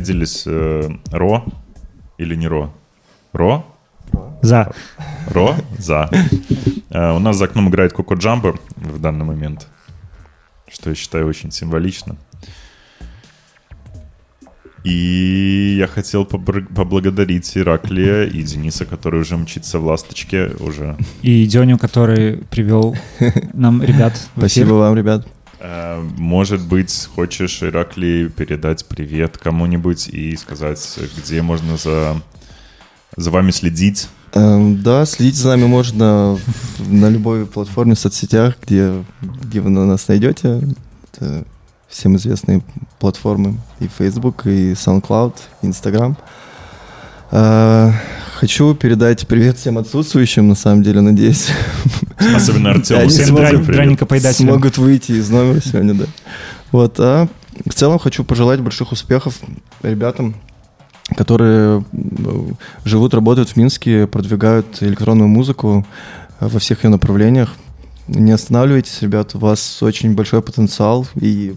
[SPEAKER 3] Зарядились э, Ро или не Ро? Ро?
[SPEAKER 1] За.
[SPEAKER 3] Ро? За. Э, у нас за окном играет Коко Джамбо в данный момент, что я считаю очень символично. И я хотел поблагодарить Ираклия и Дениса, который уже мчится в «Ласточке» уже.
[SPEAKER 1] И Деню, который привел нам ребят
[SPEAKER 2] Спасибо вам, ребят.
[SPEAKER 3] Э, может быть, хочешь, Иракли, передать привет кому-нибудь и сказать, где можно за, за вами следить?
[SPEAKER 2] Эм, да, следить за нами можно на любой платформе в соцсетях, где, где вы нас найдете. Это всем известные платформы и Facebook, и SoundCloud, и Instagram. Э, хочу передать привет всем отсутствующим, на самом деле, надеюсь.
[SPEAKER 3] Особенно Артем.
[SPEAKER 1] Всем драника поедателям.
[SPEAKER 2] Смогут выйти из номера сегодня, да. Вот, а в целом хочу пожелать больших успехов ребятам, которые живут, работают в Минске, продвигают электронную музыку во всех ее направлениях. Не останавливайтесь, ребят, у вас очень большой потенциал, и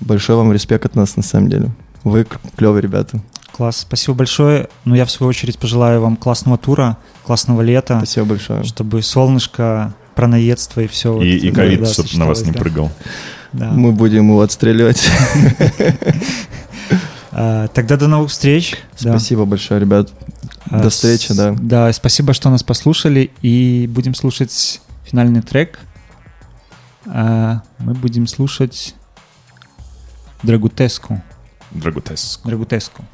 [SPEAKER 2] большой вам респект от нас, на самом деле. Вы клевые ребята.
[SPEAKER 1] Класс, спасибо большое. Ну, я в свою очередь пожелаю вам классного тура, классного лета.
[SPEAKER 2] Спасибо большое.
[SPEAKER 1] Чтобы солнышко, пронаедство и все.
[SPEAKER 3] И, вот, и ковид, да, чтобы на вас не прыгал.
[SPEAKER 2] Да. Мы будем его отстреливать.
[SPEAKER 1] А, тогда до новых встреч.
[SPEAKER 2] Спасибо большое, ребят. А, до встречи, да.
[SPEAKER 1] Да, спасибо, что нас послушали. И будем слушать финальный трек. А, мы будем слушать Драгутеску.
[SPEAKER 3] Драгутеску.
[SPEAKER 1] Драгутеску.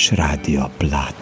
[SPEAKER 7] poslušaš Radio Plat.